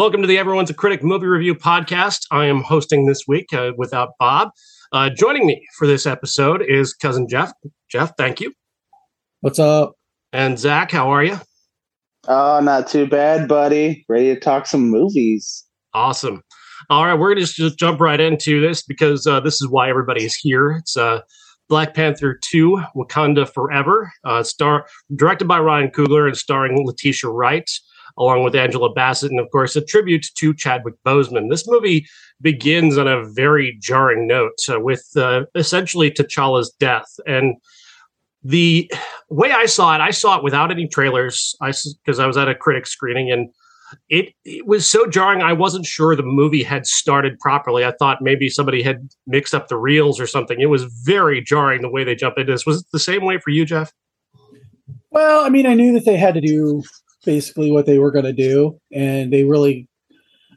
Welcome to the Everyone's a Critic movie review podcast. I am hosting this week uh, without Bob. Uh, joining me for this episode is cousin Jeff. Jeff, thank you. What's up? And Zach, how are you? Oh, not too bad, buddy. Ready to talk some movies. Awesome. All right, we're going to just jump right into this because uh, this is why everybody is here. It's uh, Black Panther 2, Wakanda Forever, uh, star directed by Ryan Coogler and starring Letitia Wright along with Angela Bassett, and of course, a tribute to Chadwick Boseman. This movie begins on a very jarring note uh, with uh, essentially T'Challa's death. And the way I saw it, I saw it without any trailers because I, I was at a critic screening and it, it was so jarring. I wasn't sure the movie had started properly. I thought maybe somebody had mixed up the reels or something. It was very jarring the way they jumped into this. Was it the same way for you, Jeff? Well, I mean, I knew that they had to do basically what they were going to do, and they really,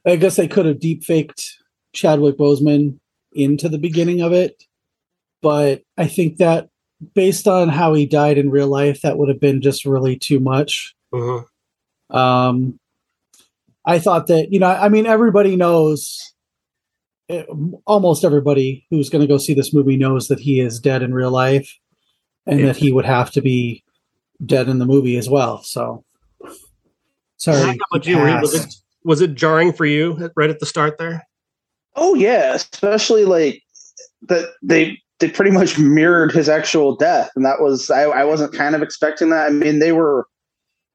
I guess they could have deep faked Chadwick Boseman into the beginning of it, but I think that based on how he died in real life, that would have been just really too much. Mm-hmm. Um, I thought that you know, I mean, everybody knows. It, eh, almost everybody who's going to go see this movie knows that he is dead in real life, and yeah. that he would have to be dead in the movie as well. So Sorry. you? Was it, was it jarring for you right at the start there? Oh yeah, especially like that they they pretty much mirrored his actual death, and that was I, I wasn't kind of expecting that. I mean, they were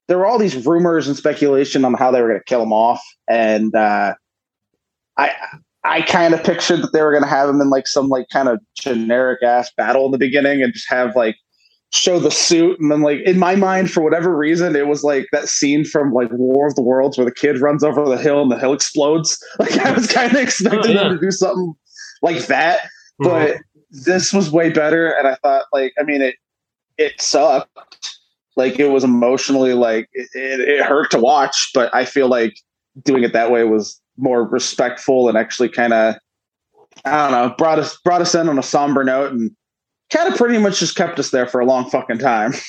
there were all these rumors and speculation on how they were going to kill him off, and uh, I I kind of pictured that they were going to have him in like some like kind of generic ass battle in the beginning, and just have like show the suit and then like in my mind for whatever reason it was like that scene from like war of the worlds where the kid runs over the hill and the hill explodes like i was kind of expecting oh, yeah. to do something like that mm-hmm. but this was way better and i thought like i mean it it sucked like it was emotionally like it, it, it hurt to watch but i feel like doing it that way was more respectful and actually kind of i don't know brought us brought us in on a somber note and kind of pretty much just kept us there for a long fucking time.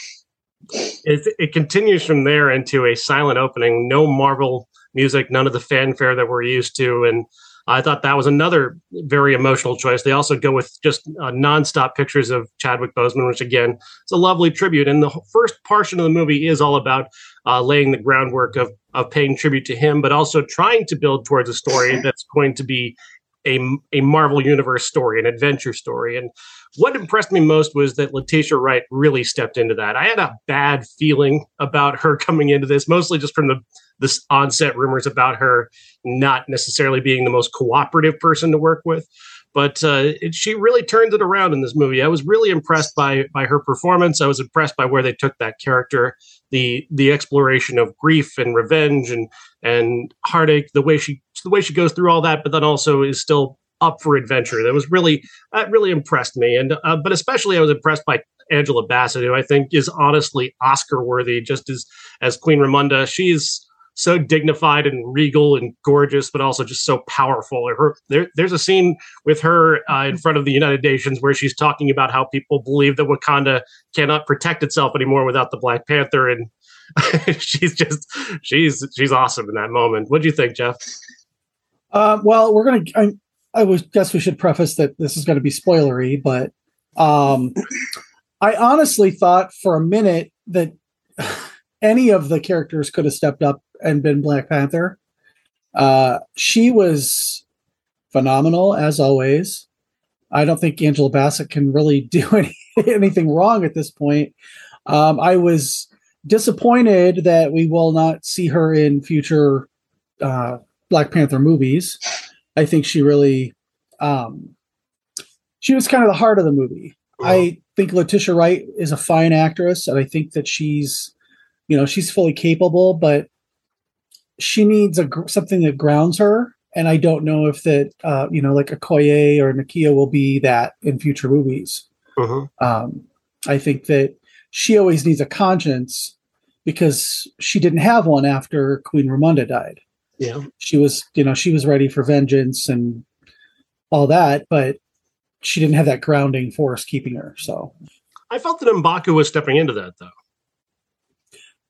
It, it continues from there into a silent opening, no Marvel music, none of the fanfare that we're used to, and I thought that was another very emotional choice. They also go with just uh, nonstop pictures of Chadwick Boseman, which again, it's a lovely tribute. And the first portion of the movie is all about uh, laying the groundwork of of paying tribute to him, but also trying to build towards a story that's going to be a, a Marvel Universe story, an adventure story. And what impressed me most was that Letitia Wright really stepped into that. I had a bad feeling about her coming into this, mostly just from the this onset rumors about her not necessarily being the most cooperative person to work with. But uh, it, she really turned it around in this movie. I was really impressed by by her performance. I was impressed by where they took that character, the the exploration of grief and revenge and and heartache, the way she the way she goes through all that, but then also is still up for adventure. That was really that really impressed me, and uh, but especially I was impressed by Angela Bassett, who I think is honestly Oscar worthy, just as as Queen Ramonda. She's so dignified and regal and gorgeous, but also just so powerful. Her, there, there's a scene with her uh, in front of the United Nations where she's talking about how people believe that Wakanda cannot protect itself anymore without the Black Panther, and she's just she's she's awesome in that moment. What do you think, Jeff? Uh, well, we're gonna. I, I guess we should preface that this is going to be spoilery, but um, I honestly thought for a minute that any of the characters could have stepped up and been Black Panther. Uh, she was phenomenal as always. I don't think Angela Bassett can really do any, anything wrong at this point. Um, I was disappointed that we will not see her in future uh, Black Panther movies. I think she really, um, she was kind of the heart of the movie. I think Letitia Wright is a fine actress, and I think that she's, you know, she's fully capable, but she needs a something that grounds her. And I don't know if that, uh, you know, like Okoye or Nakia will be that in future movies. Uh-huh. Um, I think that she always needs a conscience because she didn't have one after Queen Ramonda died. Yeah. She was, you know, she was ready for vengeance and all that, but she didn't have that grounding force keeping her. So I felt that Mbaku was stepping into that though.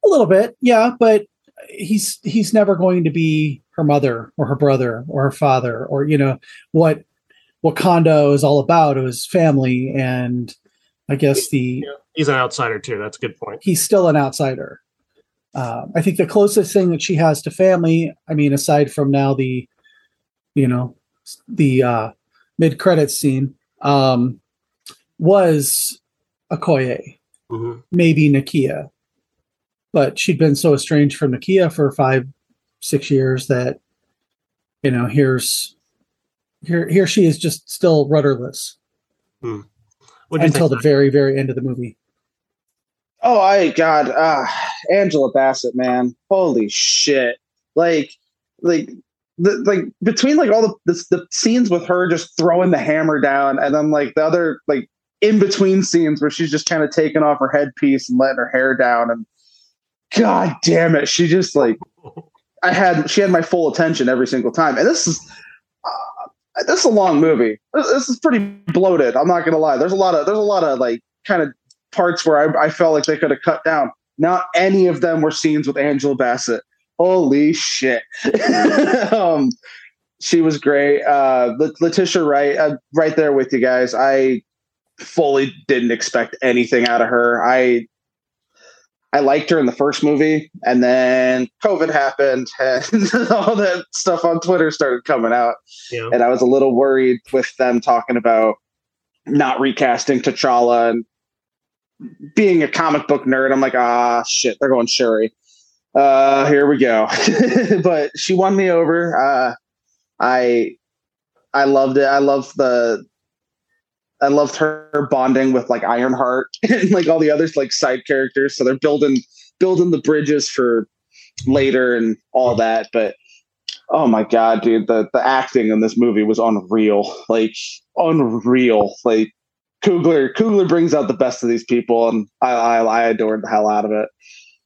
A little bit, yeah, but he's he's never going to be her mother or her brother or her father or you know what Wakanda is all about. It was family and I guess the Yeah, he's an outsider too. That's a good point. he's still an outsider. Uh, I think the closest thing that she has to family, I mean, aside from now the, you know, the uh, mid credits scene, um, was Okoye, Mhm. maybe Nakia, but she'd been so estranged from Nakia for five, six years that, you know, here's here here she is just still rudderless What until the very very end of the movie. Oh, I God, uh, Angela Bassett, man, holy shit! Like, like, the, like between like all the, the the scenes with her just throwing the hammer down, and then like the other like in between scenes where she's just kind of taking off her headpiece and letting her hair down, and God damn it, she just like I had she had my full attention every single time, and this is. Uh, this is a long movie. This, this is pretty bloated. I'm not gonna lie. There's a lot of there's a lot of like kind of parts where I, I felt like they could have cut down. Not any of them were scenes with Angela Bassett. Holy shit. um, she was great. Uh, Letitia Wright, uh, right there with you guys. I fully didn't expect anything out of her. I I liked her in the first movie, and then COVID happened, and all that stuff on Twitter started coming out Yeah. and I was a little worried with them talking about not recasting T'Challa and being a comic book nerd. I'm like, ah, shit, they're going Shuri. Uh, here we go. but she won me over. Uh, I I loved it. I loved the I loved her bonding with like Ironheart and like all the others like side characters. So they're building building the bridges for later and all that. But oh my god, dude, the the acting in this movie was unreal. Like unreal. Like Coogler Coogler brings out the best of these people, and I I, I adored the hell out of it.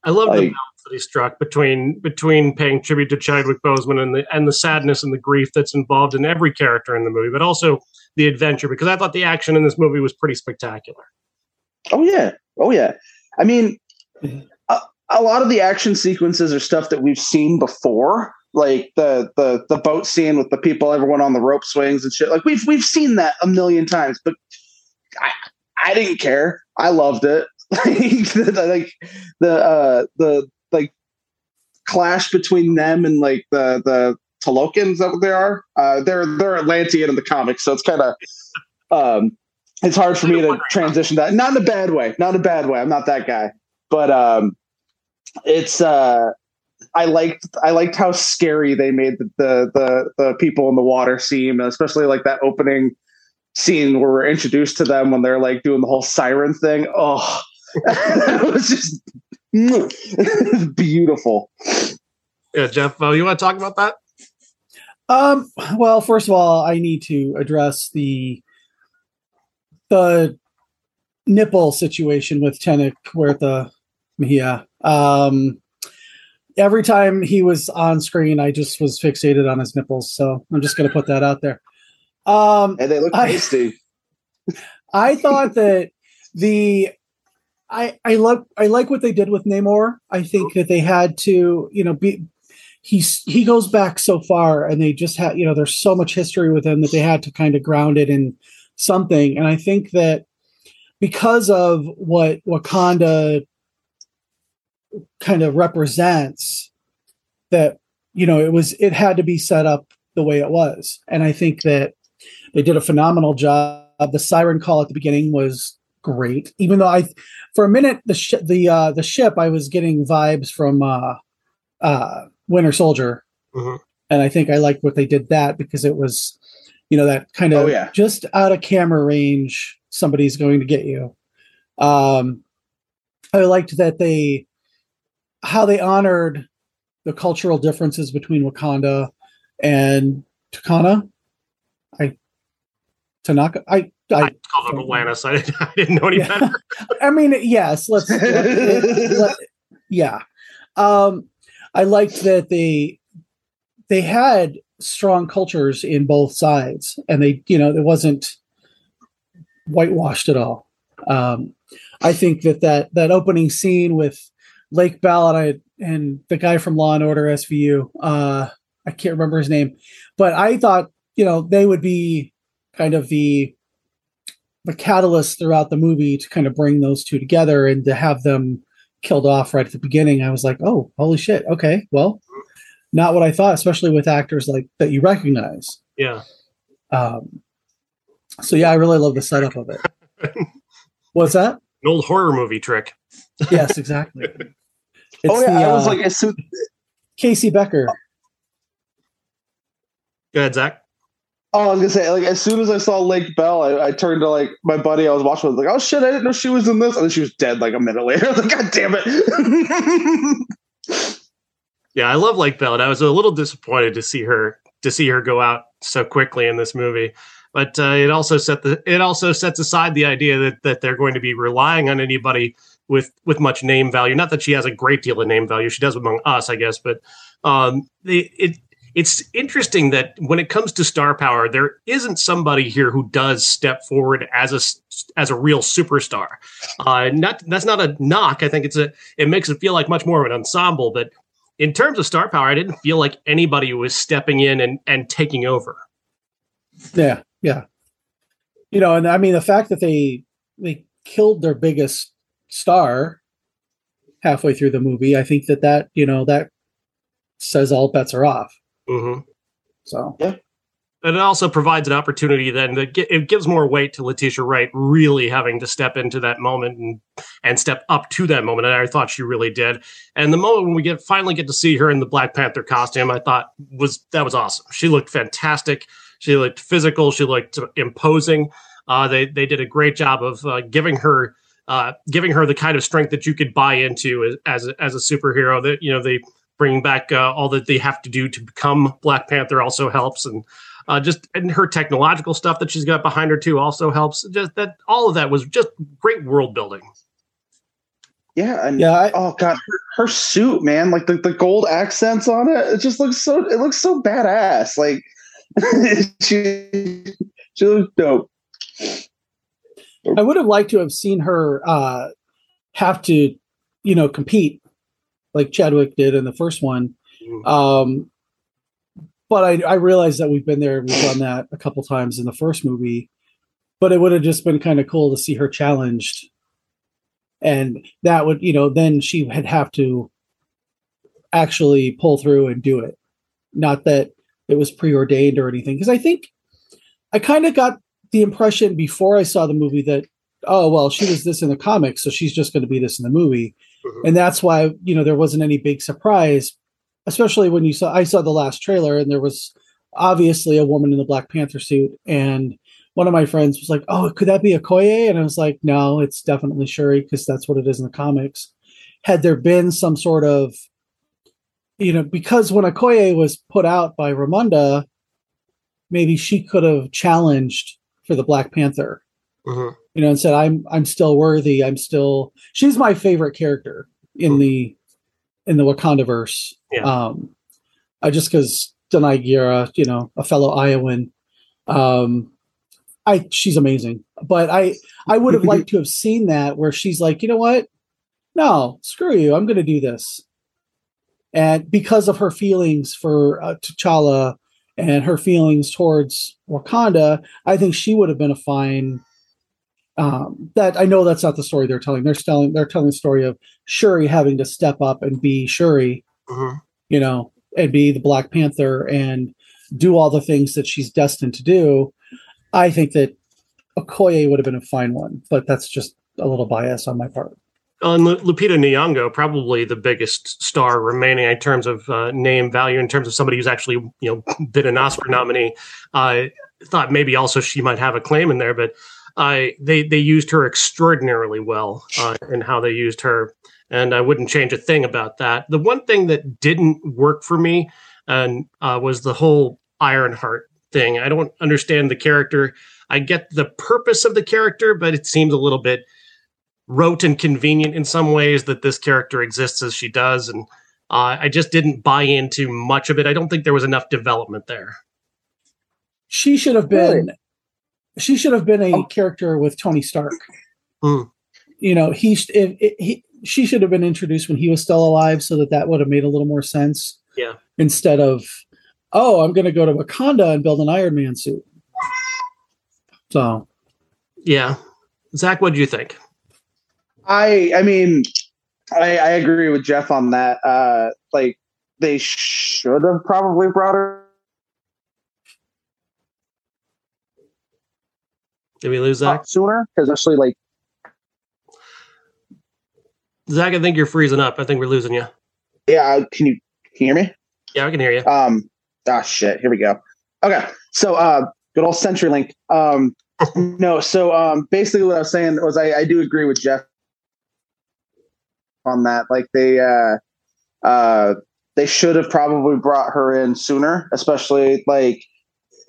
I love the Like- balance that he struck between between paying tribute to Chadwick Boseman and the and the sadness and the grief that's involved in every character in the movie, but also the adventure. Because I thought the action in this movie was pretty spectacular. Oh yeah, oh yeah. I mean, a, a lot of the action sequences are stuff that we've seen before, like the the the boat scene with the people, everyone on the rope swings and shit. Like we've we've seen that a million times, but I I didn't care. I loved it. like the, like the uh the clash between them and like the the Talokans, is that they are? Uh, they're they're Atlantean in the comics, so it's kind of um, it's hard for me to transition that. Not in a bad way. Not in a bad way. I'm not that guy, but um, it's uh, I liked I liked how scary they made the, the the the people in the water seem, especially like that opening scene where we're introduced to them when they're like doing the whole siren thing. Oh, it was just beautiful. Yeah, Jeff, uh, you want to talk about that? Um, well, first of all, I need to address the the nipple situation with Tenoch where the yeah. Um every time he was on screen, I just was fixated on his nipples. So I'm just gonna put that out there. Um And they look I- tasty. I thought that the I I like I like what they did with Namor. I think that they had to, you know, be he's he goes back so far and they just had, you know, there's so much history with him that they had to kind of ground it in something. And I think that because of what Wakanda kind of represents that you know it was it had to be set up the way it was and i think that they did a phenomenal job the siren call at the beginning was great even though i for a minute the sh- the uh the ship i was getting vibes from uh uh winter soldier Mhm. and i think i liked what they did that because it was you know that kind of Oh, yeah. just out of camera range somebody's going to get you um i liked that they how they honored the cultural differences between wakanda and takana i tanaka i I i called him Atlantis. I didn't, I didn't know any Yeah. better. I mean, yes, let's, let- let- yeah. Um, I liked that they they had strong cultures in both sides, and they, you know, it wasn't whitewashed at all. Um, I think that that that opening scene with Lake Ballard and the guy from Law and Order SVU, uh, I can't remember his name, but I thought you know they would be kind of the the catalyst throughout the movie to kind of bring those two together and to have them killed off right at the beginning. I was like, oh, holy shit. Okay, well, not what I thought, especially with actors like that you recognize. Yeah. Um, so yeah, I really love the setup of it. What's that? An old horror movie trick. Yes, exactly. oh yeah, the, I was uh, like, as soon, Casey Becker. Go ahead, Zach. Oh, I was gonna say, like, as soon as I saw Lake Bell, I, I turned to like my buddy I was watching. I was like, oh shit, I didn't know she was in this, and then she was dead like a minute later. I was like, god damn it. Yeah, I love Lake Bell. and I was a little disappointed to see her to see her go out so quickly in this movie. But uh, it also set the it also sets aside the idea that that they're going to be relying on anybody with with much name value. Not that she has a great deal of name value. She does among us, I guess. But um, the, it it's interesting that when it comes to star power, there isn't somebody here who does step forward as a as a real superstar. Uh, not that's not a knock. I think it's a it makes it feel like much more of an ensemble. But in terms of star power, I didn't feel like anybody was stepping in and and taking over. Yeah, yeah. You know, and I mean the fact that they they killed their biggest star halfway through the movie, I think that that you know that says all bets are off. Hmm So yeah, And it also provides an opportunity then that gi- it gives more weight to Letitia Wright really having to step into that moment and and step up to that moment. And I thought she really did. And the moment when we get finally get to see her in the Black Panther costume, I thought was that was awesome. She looked fantastic. She looked physical. She looked imposing. Uh, they they did a great job of uh, giving her uh, giving her the kind of strength that you could buy into as as a, as a superhero. That you know they bringing back uh, all that they have to do to become Black Panther also helps and uh, just and her technological stuff that she's got behind her too also helps. Just that all of that was just great world building. yeah, and yeah, I, oh god, her, her suit, man, like the, the gold accents on it, it just looks so it looks so badass. Like she she looks dope. I would have liked to have seen her uh, have to, you know, compete like Chadwick did in the first one. Mhm. Um, but I, I realize that we've been there, we've done that a couple times in the first movie. But it would have just been kind of cool to see her challenged, and that would, you know, then she would have to actually pull through and do it. Not that it was preordained or anything, because I think I kind of got the impression before I saw the movie that oh well she was this in the comics so she's just going to be this in the movie Mhm. and that's why you know there wasn't any big surprise especially when you saw I saw the last trailer and there was obviously a woman in the Black Panther suit and one of my friends was like oh could that be a Okoye and I was like no it's definitely Shuri because that's what it is in the comics had there been some sort of you know because when a Okoye was put out by Ramonda maybe she could have challenged for the Black Panther, Mhm. You know, and said, "I'm I'm still worthy. I'm still." She's my favorite character in the in the Wakanda verse. Yeah. Um, I just because Danai Gurira, you know, a fellow Iowan, um, I she's amazing. But I I would have liked to have seen that where she's like, you know what? No, screw you. I'm going to do this. And because of her feelings for uh, T'Challa and her feelings towards Wakanda, I think she would have been a fine. Um, that I know that's not the story they're telling. They're telling they're telling the story of Shuri having to step up and be Shuri, Mhm. you know, and be the Black Panther and do all the things that she's destined to do. I think that Okoye would have been a fine one, but that's just a little bias on my part. On Lu- Lupita Nyong'o, probably the biggest star remaining in terms of uh, name value, in terms of somebody who's actually you know been an Oscar nominee. I thought maybe also she might have a claim in there, but uh, they they used her extraordinarily well uh, in how they used her, and I wouldn't change a thing about that. The one thing that didn't work for me and uh, was the whole Ironheart thing. I don't understand the character. I get the purpose of the character, but it seems a little bit rote and convenient in some ways that this character exists as she does and uh, i just didn't buy into much of it i don't think there was enough development there She should have been. She should have been a Oh. character with Tony Stark. Hmm. You know, he, sh- if, if he she should have been introduced when he was still alive, so that that would have made a little more sense. Yeah. Instead of oh, I'm going to go to Wakanda and build an Iron Man suit. So, yeah, Zach, what do you think? I I mean, I, I agree with Jeff on that. Uh, like they should have probably brought her. Did we lose Zach sooner? Because actually, like Zach, I think you're freezing up. I think we're losing you. Yeah, can you can you hear me? Yeah, I can hear you. Um, ah, shit. Here we go. Okay, so uh, good old CenturyLink. Um, no, so um, basically what I was saying was I, I do agree with Jeff on that. Like they uh, uh, they should have probably brought her in sooner, especially like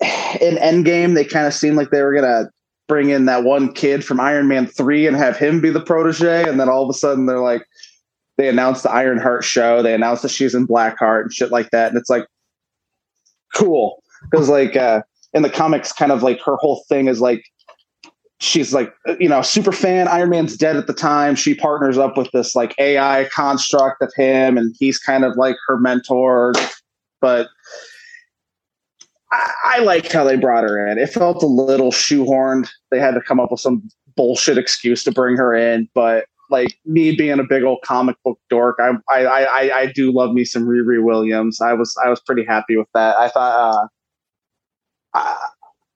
in Endgame. They kind of seemed like they were gonna bring in that one kid from Iron Man three and have him be the protege, and then all of a sudden they're like they announced the Ironheart show. They announced that she's in Blackheart and shit like that, and it's like cool because like uh, in the comics, kind of like her whole thing is like she's like you know super fan iron man's dead at the time she partners up with this like ai construct of him and he's kind of like her mentor but I, I liked how they brought her in it felt a little shoehorned they had to come up with some bullshit excuse to bring her in but like me being a big old comic book dork i i i, I do love me some riri williams i was i was pretty happy with that i thought uh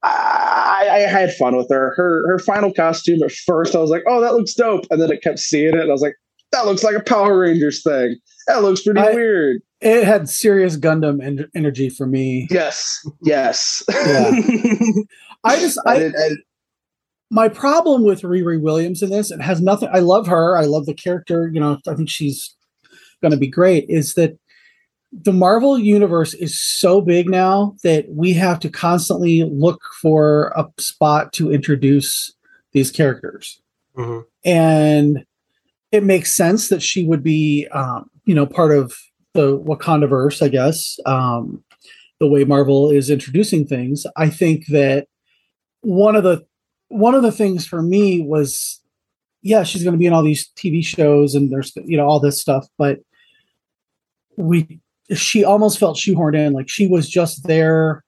I, I, I, had fun with her. Her her final costume at first, I was like, "Oh, that looks dope," and then I kept seeing it, and I was like, "That looks like a Power Rangers thing. That looks pretty I, weird." It had serious Gundam en- energy for me. Yes, yes. Yeah. I just I, I, I, my problem with Riri Williams in this, it has nothing. I love her. I love the character. You know, I think she's going to be great. Is that the Marvel universe is so big now that we have to constantly look for a spot to introduce these characters. Mm-hmm. And it makes sense that she would be, um, you know, part of the Wakanda verse, I guess, um, the way Marvel is introducing things. I think that one of the one of the things for me was, yeah, she's going to be in all these TV shows and there's you know all this stuff, but we she almost felt shoehorned in like she was just there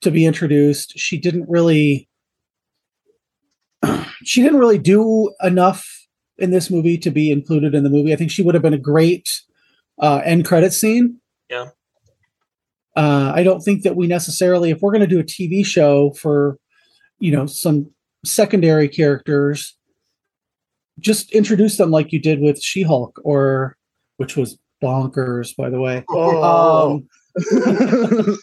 to be introduced she didn't really she didn't really do enough in this movie to be included in the movie i think she would have been a great uh, end credit scene yeah uh, i don't think that we necessarily if we're going to do a tv show for you know some secondary characters just introduce them like you did with she-hulk or which was bonkers, by the way. Oh. Um,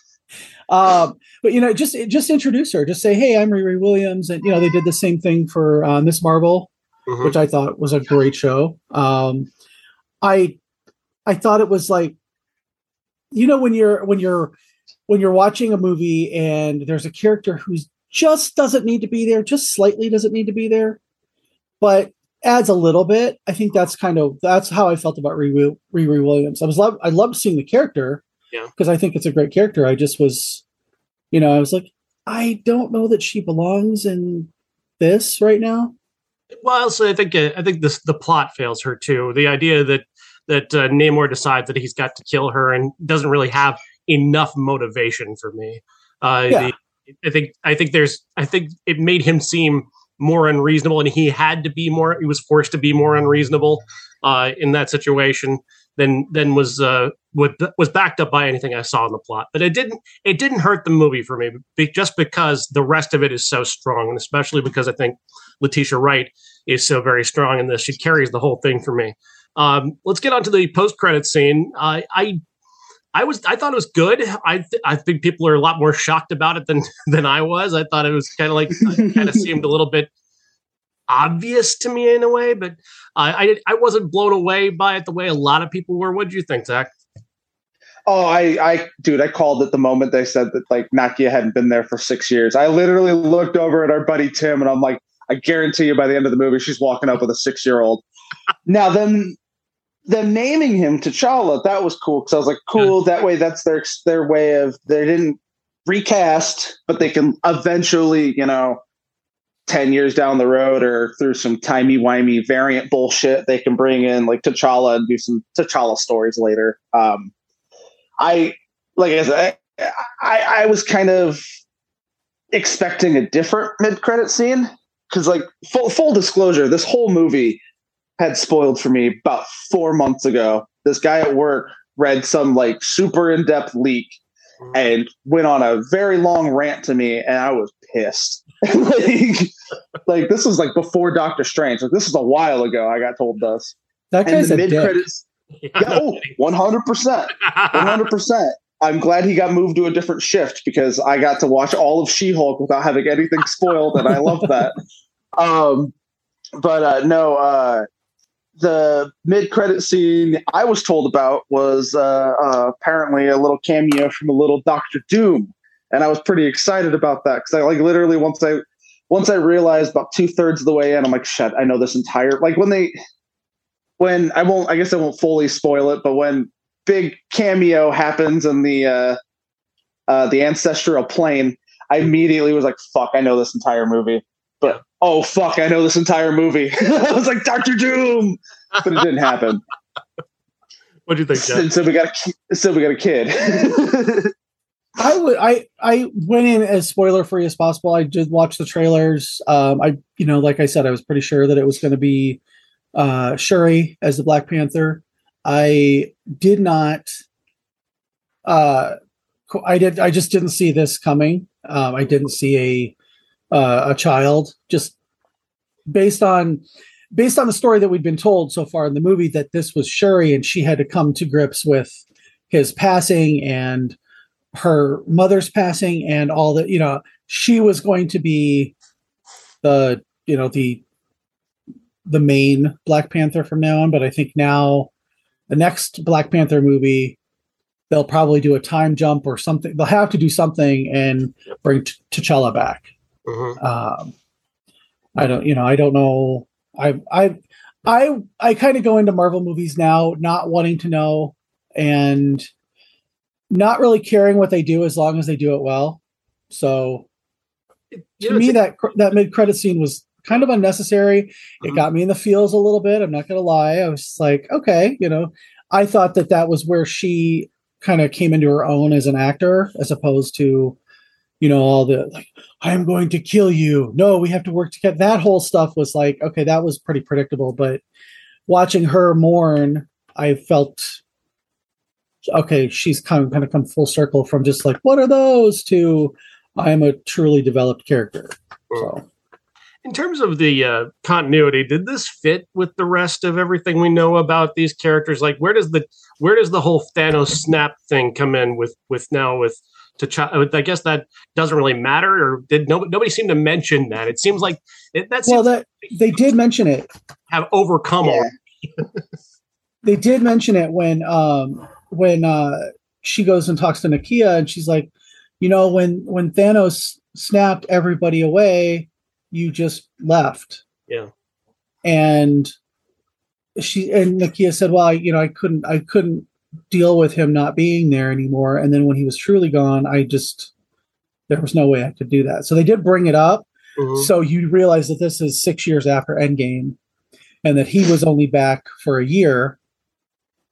um, but you know, just just introduce her. Just say, "Hey, I'm Riri Williams," and you know, they did the same thing for uh, Ms. Marvel, mm-hmm. which I thought was a great show. Um, I I thought it was like, you know, when you're when you're when you're watching a movie and there's a character who's just doesn't need to be there, just slightly doesn't need to be there, but adds a little bit. I think that's kind of that's how I felt about Riri, Riri Williams. I was love I loved seeing the character, yeah, because I think it's a great character. I just was, you know, I was like, I don't know that she belongs in this right now. Well, so I think uh, I think this the plot fails her too. The idea that that uh, Namor decides that he's got to kill her and doesn't really have enough motivation for me. Uh, yeah. The, I think I think there's I think it made him seem more unreasonable, and he had to be more. He was forced to be more unreasonable uh, in that situation than than was uh, was backed up by anything I saw in the plot. But it didn't it didn't hurt the movie for me, just because the rest of it is so strong, and especially because I think Letitia Wright is so very strong in this. She carries the whole thing for me. Um, let's get on to the post credit scene. Uh, I I was I thought it was good. I th- I think people are a lot more shocked about it than than I was. I thought it was kind of like kind of seemed a little bit obvious to me in a way, but uh, I I wasn't blown away by it the way a lot of people were. What do you think, Zach? Oh, I, I, dude, I called it the moment they said that like Nakia hadn't been there for six years. I literally looked over at our buddy Tim, and I'm like, I guarantee you, by the end of the movie, she's walking up with a six year old. Now, then them naming him T'Challa, that was cool because I was like, cool. Yeah. That way, that's their their way of they didn't recast, but they can eventually, you know, ten years down the road or through some timey wimey variant bullshit, they can bring in like T'Challa and do some T'Challa stories later. Um, I like I said, I, I was kind of expecting a different mid credit scene because, like, full full disclosure, this whole movie had spoiled for me about four months ago. This guy at work read some like super in depth leak mm-hmm. and went on a very long rant to me, and I was pissed. like, like, this was like before Doctor Strange. Like this is a while ago. I got told this. That guy's and the mid credits. Yeah, oh, 100 percent, one hundred percent. I'm glad he got moved to a different shift because I got to watch all of She-Hulk without having anything spoiled, and I love that. Um, but uh, no, uh, the mid-credit scene I was told about was uh, uh, apparently a little cameo from a little Doctor Doom, and I was pretty excited about that because I like literally once I once I realized about two thirds of the way in, I'm like, shit, I know this entire like when they when I won't I guess I won't fully spoil it, but when big cameo happens in the uh, uh, the ancestral plane, I immediately was like, fuck, I know this entire movie. But oh fuck, I know this entire movie. I was like Doctor Doom, but it didn't happen. What do you think? Jeff? So we got a so we got a kid. I would I I went in as spoiler free as possible. I did watch the trailers. Um, I you know like I said, I was pretty sure that it was going to be uh, Shuri as the Black Panther. I did not. Uh, I did. I just didn't see this coming. Um, I didn't see a uh, a child just based on based on the story that we'd been told so far in the movie that this was Shuri and she had to come to grips with his passing and her mother's passing and all that you know she was going to be the you know the the main black panther from now on. But i think now the next black panther movie they'll probably do a time jump or something. They'll have to do something and bring T- t'challa back Mm-hmm. Um, I don't, you know, I don't know. I, I, I, I kind of go into Marvel movies now, not wanting to know and not really caring what they do as long as they do it well. So, you to know, me, that that mid credit scene was kind of unnecessary. Mm-hmm. It got me in the feels a little bit. I'm not gonna lie. I was like, okay, you know, I thought that that was where she kind of came into her own as an actor, as opposed to you know, all the like, I am going to kill you. No, we have to work together. That whole stuff was like, okay, that was pretty predictable. But watching her mourn, I felt okay, she's kind of kind of come full circle from just like, what are those to I am a truly developed character. So in terms of the uh, continuity did this fit with the rest of everything we know about these characters like where does the where does the whole thanos snap thing come in with with now with to I guess that doesn't really matter, or did nobody, nobody seem to mention that? It seems like it, that. Well, that they did mention it. Have overcome yeah. they did mention it when um when uh she goes and talks to Nakia, and she's like, you know, when when Thanos snapped everybody away, you just left. Yeah. And she and Nakia said, "Well, I, you know, I couldn't, I couldn't deal with him not being there anymore. And then when he was truly gone, I just there was no way I could do that. So they did bring it up. Mm-hmm. So you realize that this is six years after Endgame, and that he was only back for a year.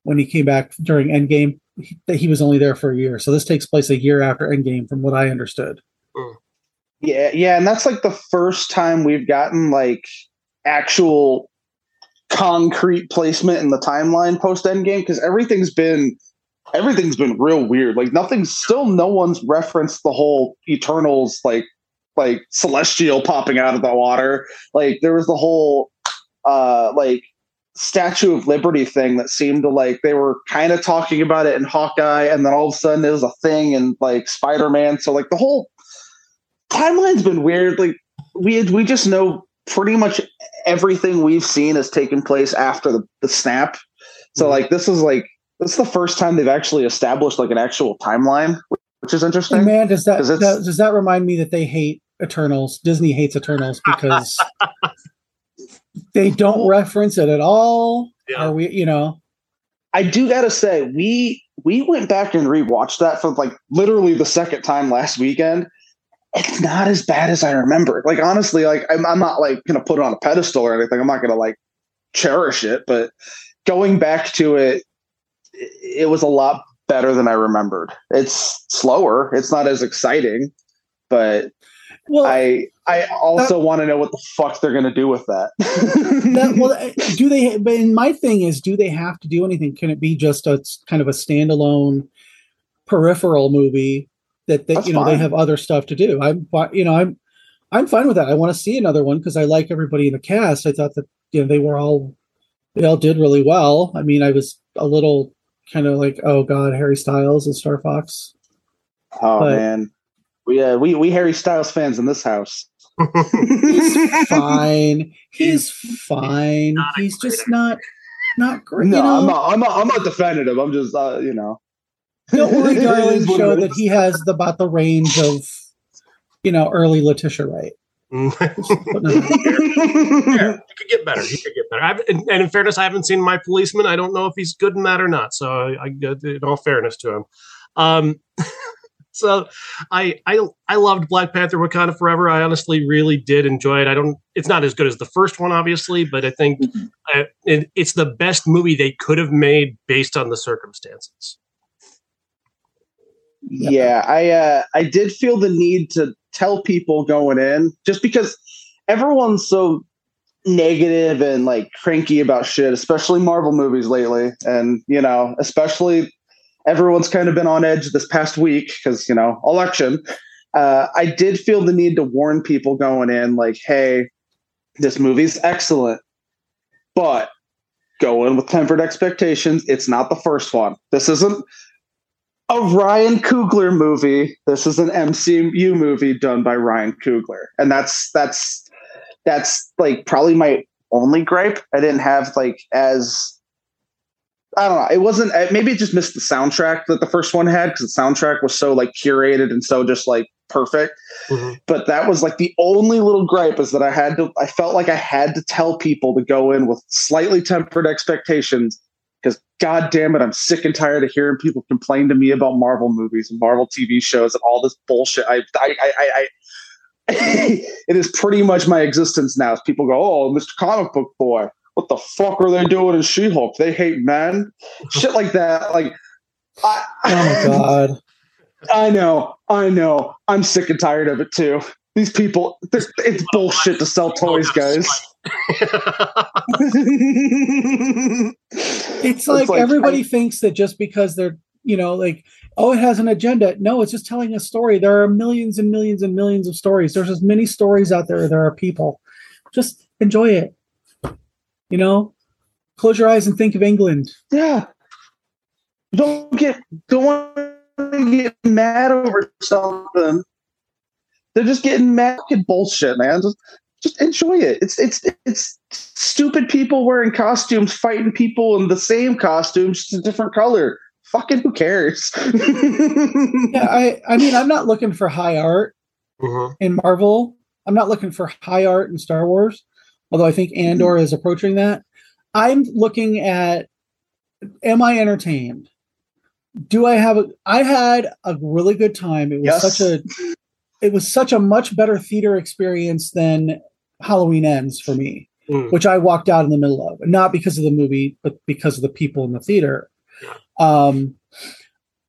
When he came back during Endgame, he, that he was only there for a year. So this takes place a year after Endgame, from what I understood. Mm. Yeah, yeah, and that's like the first time we've gotten like actual concrete placement in the timeline post Endgame because everything's been everything's been real weird. Like nothing's still no one's referenced the whole Eternals like like celestial popping out of the water. Like there was the whole uh like Statue of Liberty thing that seemed to like they were kind of talking about it in Hawkeye, and then all of a sudden it was a thing in like Spider Man. So like the whole timeline's been weird. Like we we just know pretty much everything we've seen has taken place after the, the snap. So mm-hmm. like this is like this is the first time they've actually established like an actual timeline, which is interesting. man, does that, that does that remind me that they hate Eternals? Disney hates Eternals because they don't reference it at all. Yeah. Are we, you know? I do gotta say, we we went back and rewatched that for like literally the second time last weekend, it's not as bad as I remember. Like honestly, like I'm, I'm not like gonna put it on a pedestal or anything. I'm not gonna like cherish it, but going back to it, it was a lot better than I remembered. It's slower. It's not as exciting, but well, I I also want to know what the fuck they're going to do with that. that. Well, uh, do they? But my thing is, do they have to do anything? Can it be just a kind of a standalone peripheral movie that that you know fine. they have other stuff to do? I'm you know I'm I'm fine with that. I want to see another one because I like everybody in the cast. I thought that you know they were all they all did really well. I mean, I was a little kind of like, oh god, Harry Styles and Starfox. Oh but, man, we uh, we we Harry Styles fans in this house. he's fine. He's fine. He's just not not great. No, you know? I'm not. I'm not. I'm not defending him. I'm just uh, you know. Don't worry, darling. Show that he has the, about the range of you know early Letitia Wright. he could get better. He could get better. I've, and, and, in fairness, I haven't seen my policeman. I don't know if he's good in that or not. So, I, I in all fairness to him, um, so I I I loved Black Panther: Wakanda Forever. I honestly really did enjoy it. I don't. It's not as good as the first one, obviously, but I think mm-hmm. uh, it, it's the best movie they could have made based on the circumstances. Yeah, I uh, I did feel the need to tell people going in just because everyone's so negative and like cranky about shit, especially Marvel movies lately, and you know, especially everyone's kind of been on edge this past week because you know election. Uh, I did feel the need to warn people going in, like, hey, this movie's excellent, but go in with tempered expectations. It's not the first one. This isn't a Ryan Coogler movie. This is an MCU movie done by Ryan Coogler, and that's that's that's like probably my only gripe. I didn't have like as I don't know. It wasn't. Maybe it just missed the soundtrack that the first one had because the soundtrack was so like curated and so just like perfect. Mm-hmm. But that was like the only little gripe is that I had to. I felt like I had to tell people to go in with slightly tempered expectations because god damn it, I'm sick and tired of hearing people complain to me about Marvel movies and Marvel TV shows and all this bullshit. I I I. I it is pretty much my existence now. As people go, "Oh, Mr. Comic Book Boy," what the fuck are they doing in She-Hulk? They hate men, shit like that. Like, I, oh my god, I know, I know. I'm sick and tired of it too. These people, it's bullshit to sell toys, guys. it's like, like everybody I, thinks that just because they're, you know, like, oh, it has an agenda. No, it's just telling a story. There are millions and millions and millions of stories. There's as many stories out there. There are people. Just enjoy it. You know, close your eyes and think of England. Yeah. Don't get don't want to get mad over something. They're just getting mad at bullshit, man. Just just enjoy it. It's it's it's stupid people wearing costumes fighting people in the same costumes, just a different color. Fucking who cares? yeah, I I mean I'm not looking for high art mm-hmm. in Marvel. I'm not looking for high art in Star Wars although I think Andor mm-hmm. is approaching that. I'm looking at am I entertained? Do I have a I had a really good time. It was yes. such a it was such a much better theater experience than Halloween Ends for me, mm. which I walked out in the middle of. Not because of the movie, but because of the people in the theater. Um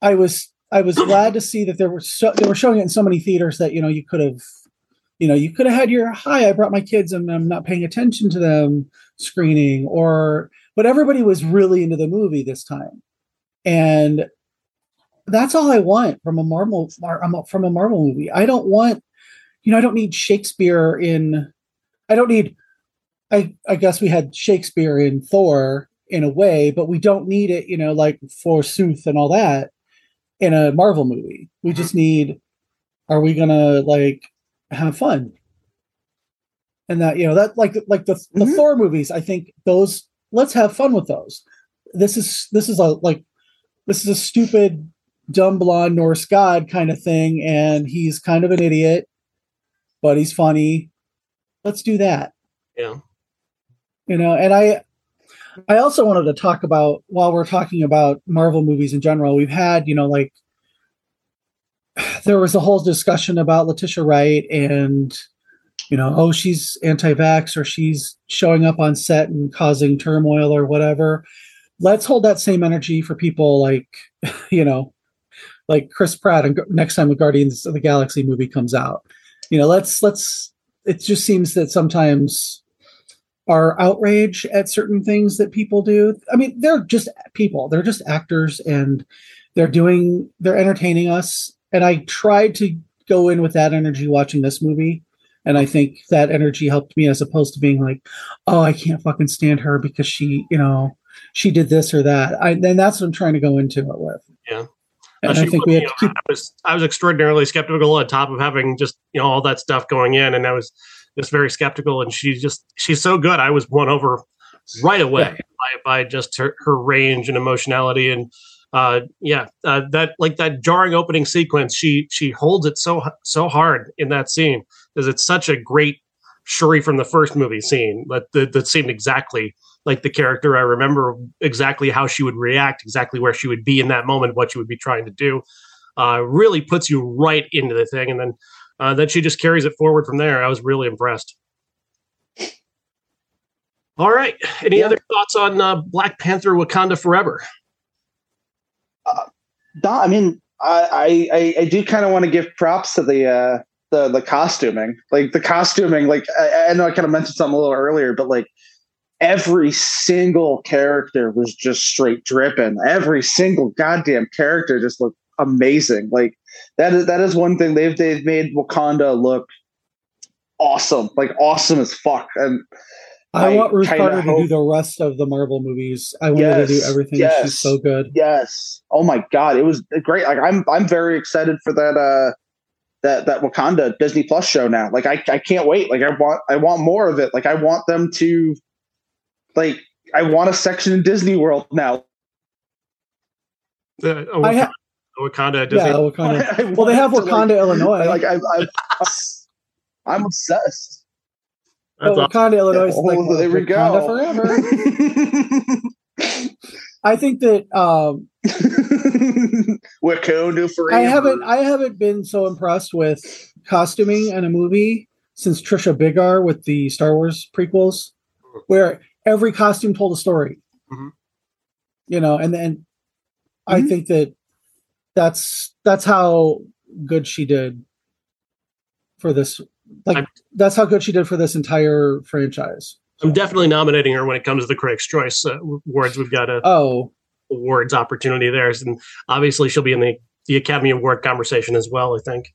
I was I was glad to see that there were so they were showing it in so many theaters that you know you could have you know, you could have had your hi, I brought my kids and I'm not paying attention to them screening, or but everybody was really into the movie this time. And that's all I want from a Marvel from a Marvel movie. I don't want, you know, I don't need Shakespeare in I don't need I I guess we had Shakespeare in Thor in a way, but we don't need it, you know, like forsooth and all that in a Marvel movie. We just need are we gonna like have fun and that you know that like like the, the mm-hmm. thor movies i think those let's have fun with those this is this is a like this is a stupid dumb blonde norse god kind of thing and he's kind of an idiot but he's funny. Let's do that. Yeah. You know and i i also wanted to talk about while we're talking about marvel movies in general we've had you know like there was a whole discussion about Letitia Wright and you know, oh, she's anti-vax or she's showing up on set and causing turmoil or whatever. let's hold that same energy for people like you know like chris pratt and next time the guardians of the galaxy movie comes out. You know let's let's it just seems that sometimes our outrage at certain things that people do i mean they're just people they're just actors and they're doing they're entertaining us. And i tried to go in with that energy watching this movie. And i think that energy helped me as opposed to being like oh i can't fucking stand her because she you know she did this or that. I then that's what i'm trying to go into it with. Yeah and I think we have keep. I was I was extraordinarily skeptical on top of having just you know all that stuff going in, and I was just very skeptical. And she's just she's so good. I was won over right away yeah. by, by just her, her range and emotionality and uh yeah uh, that like that jarring opening sequence she she holds it so so hard in that scene because it's such a great shuri from the first movie scene that that, that seemed exactly like the character. I remember exactly how she would react, exactly where she would be in that moment, what she would be trying to do. Uh, really puts you right into the thing, and then uh, then she just carries it forward from there. I was really impressed. All right. Any yeah. other thoughts on uh, Black Panther: Wakanda Forever? Uh, I mean, I I, I do kind of want to give props to the uh, the the costuming, like the costuming. Like I, I know I kind of mentioned something a little earlier, but like every single character was just straight dripping. Every single goddamn character just looked amazing. Like that is that is one thing they've they've made Wakanda look awesome, like awesome as fuck. And I, I want Ruth Carter hope... to do the rest of the Marvel movies. I want yes, her to do everything. Yes, She's so good. Yes. Oh my god, it was great. Like I'm I'm very excited for that uh that that Wakanda Disney Plus show now. Like I I can't wait. Like I want I want more of it. Like I want them to like I want a section in Disney World now. Uh, oh, Wakanda, ha- Wakanda Disney. Yeah, Wakanda. I, I well, they have Wakanda, like, Illinois. Like I, I, I'm obsessed. Well, Wakanda, Illinois. Oh, like, well, there we Wakanda go. forever. I think that um, Wakanda forever. I haven't. I haven't been so impressed with costuming in a movie since Trisha Biggar with the Star Wars prequels, where every costume told a story. Mm-hmm. You know, and then mm-hmm. I think that that's that's how good she did for this. Like I'm, that's how good she did for this entire franchise. I'm definitely nominating her when it comes to the Critics' Choice uh, awards. We've got a oh awards opportunity there, and obviously she'll be in the the Academy Award conversation as well. I think.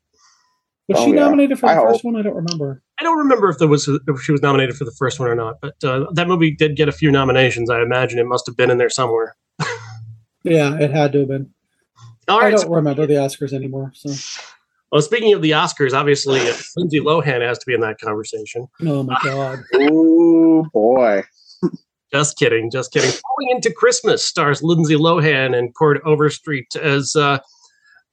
Was oh, she yeah. nominated for the I first hope. one? I don't remember. I don't remember if there was if she was nominated for the first one or not, but uh, that movie did get a few nominations. I imagine it must have been in there somewhere. yeah, it had to have been. All right, I don't so, remember the Oscars anymore. So. Well, speaking of the Oscars, obviously Lindsay Lohan has to be in that conversation. Oh my god! oh boy! Just kidding, just kidding. Falling into Christmas stars Lindsay Lohan and Chord Overstreet as uh,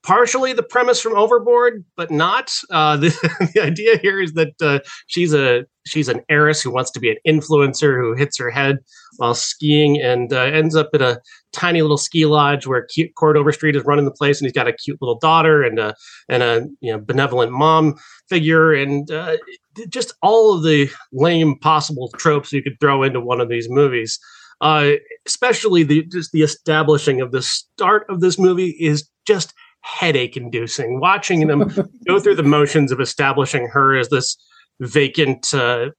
partially the premise from Overboard, but not. Uh, the, the idea here is that uh, she's a she's an heiress who wants to be an influencer who hits her head while skiing and uh, ends up at a tiny little ski lodge where cute Chord Overstreet is running the place, and he's got a cute little daughter and a and a you know benevolent mom figure, and uh, just all of the lame possible tropes you could throw into one of these movies. Uh, especially the just the establishing of the start of this movie is just headache inducing watching them go through the motions of establishing her as this vacant uh,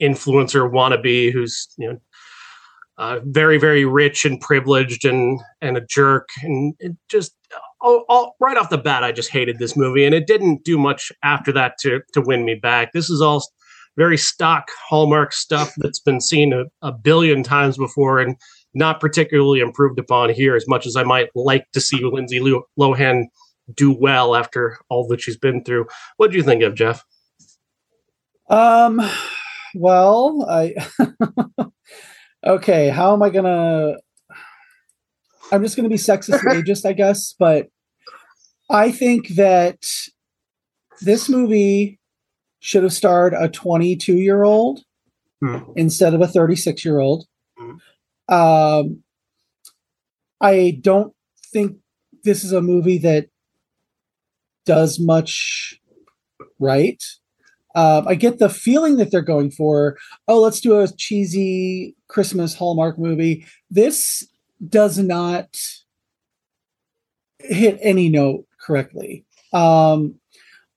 influencer wannabe who's you know uh, very very rich and privileged and and a jerk. And just all, all, right off the bat i just hated this movie and it didn't do much after that to to win me back. This is all very stock hallmark stuff that's been seen a, a billion times before and not particularly improved upon here as much as I might like to see Lindsay Lohan do well after all that she's been through. What do you think of Jeff? Um, well, I okay. How am I gonna? I'm just gonna be sexist and ageist, I guess, but I think that this movie should have starred a 22 year old hmm. instead of a 36 year old. Um, I don't think this is a movie that does much right. Um, I get the feeling that they're going for, oh, let's do a cheesy Christmas Hallmark movie. This does not hit any note correctly. Um,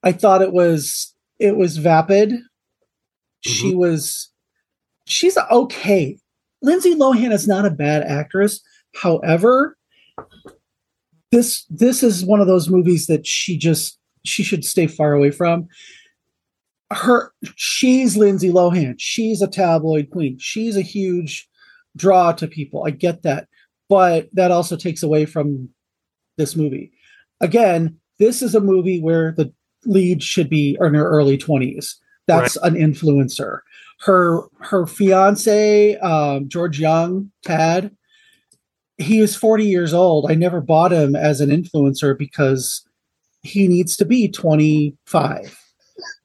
I thought it was it was vapid. She was she's okay. Lindsay Lohan is not a bad actress. However, this this is one of those movies that she just she should stay far away from. Her she's Lindsay Lohan. She's a tabloid queen. She's a huge draw to people. I get that. But that also takes away from this movie. Again, this is a movie where the lead should be in her early 20s. That's an influencer. Her her fiance, um, George Young, Tad, he is 40 years old. I never bought him as an influencer because he needs to be 25.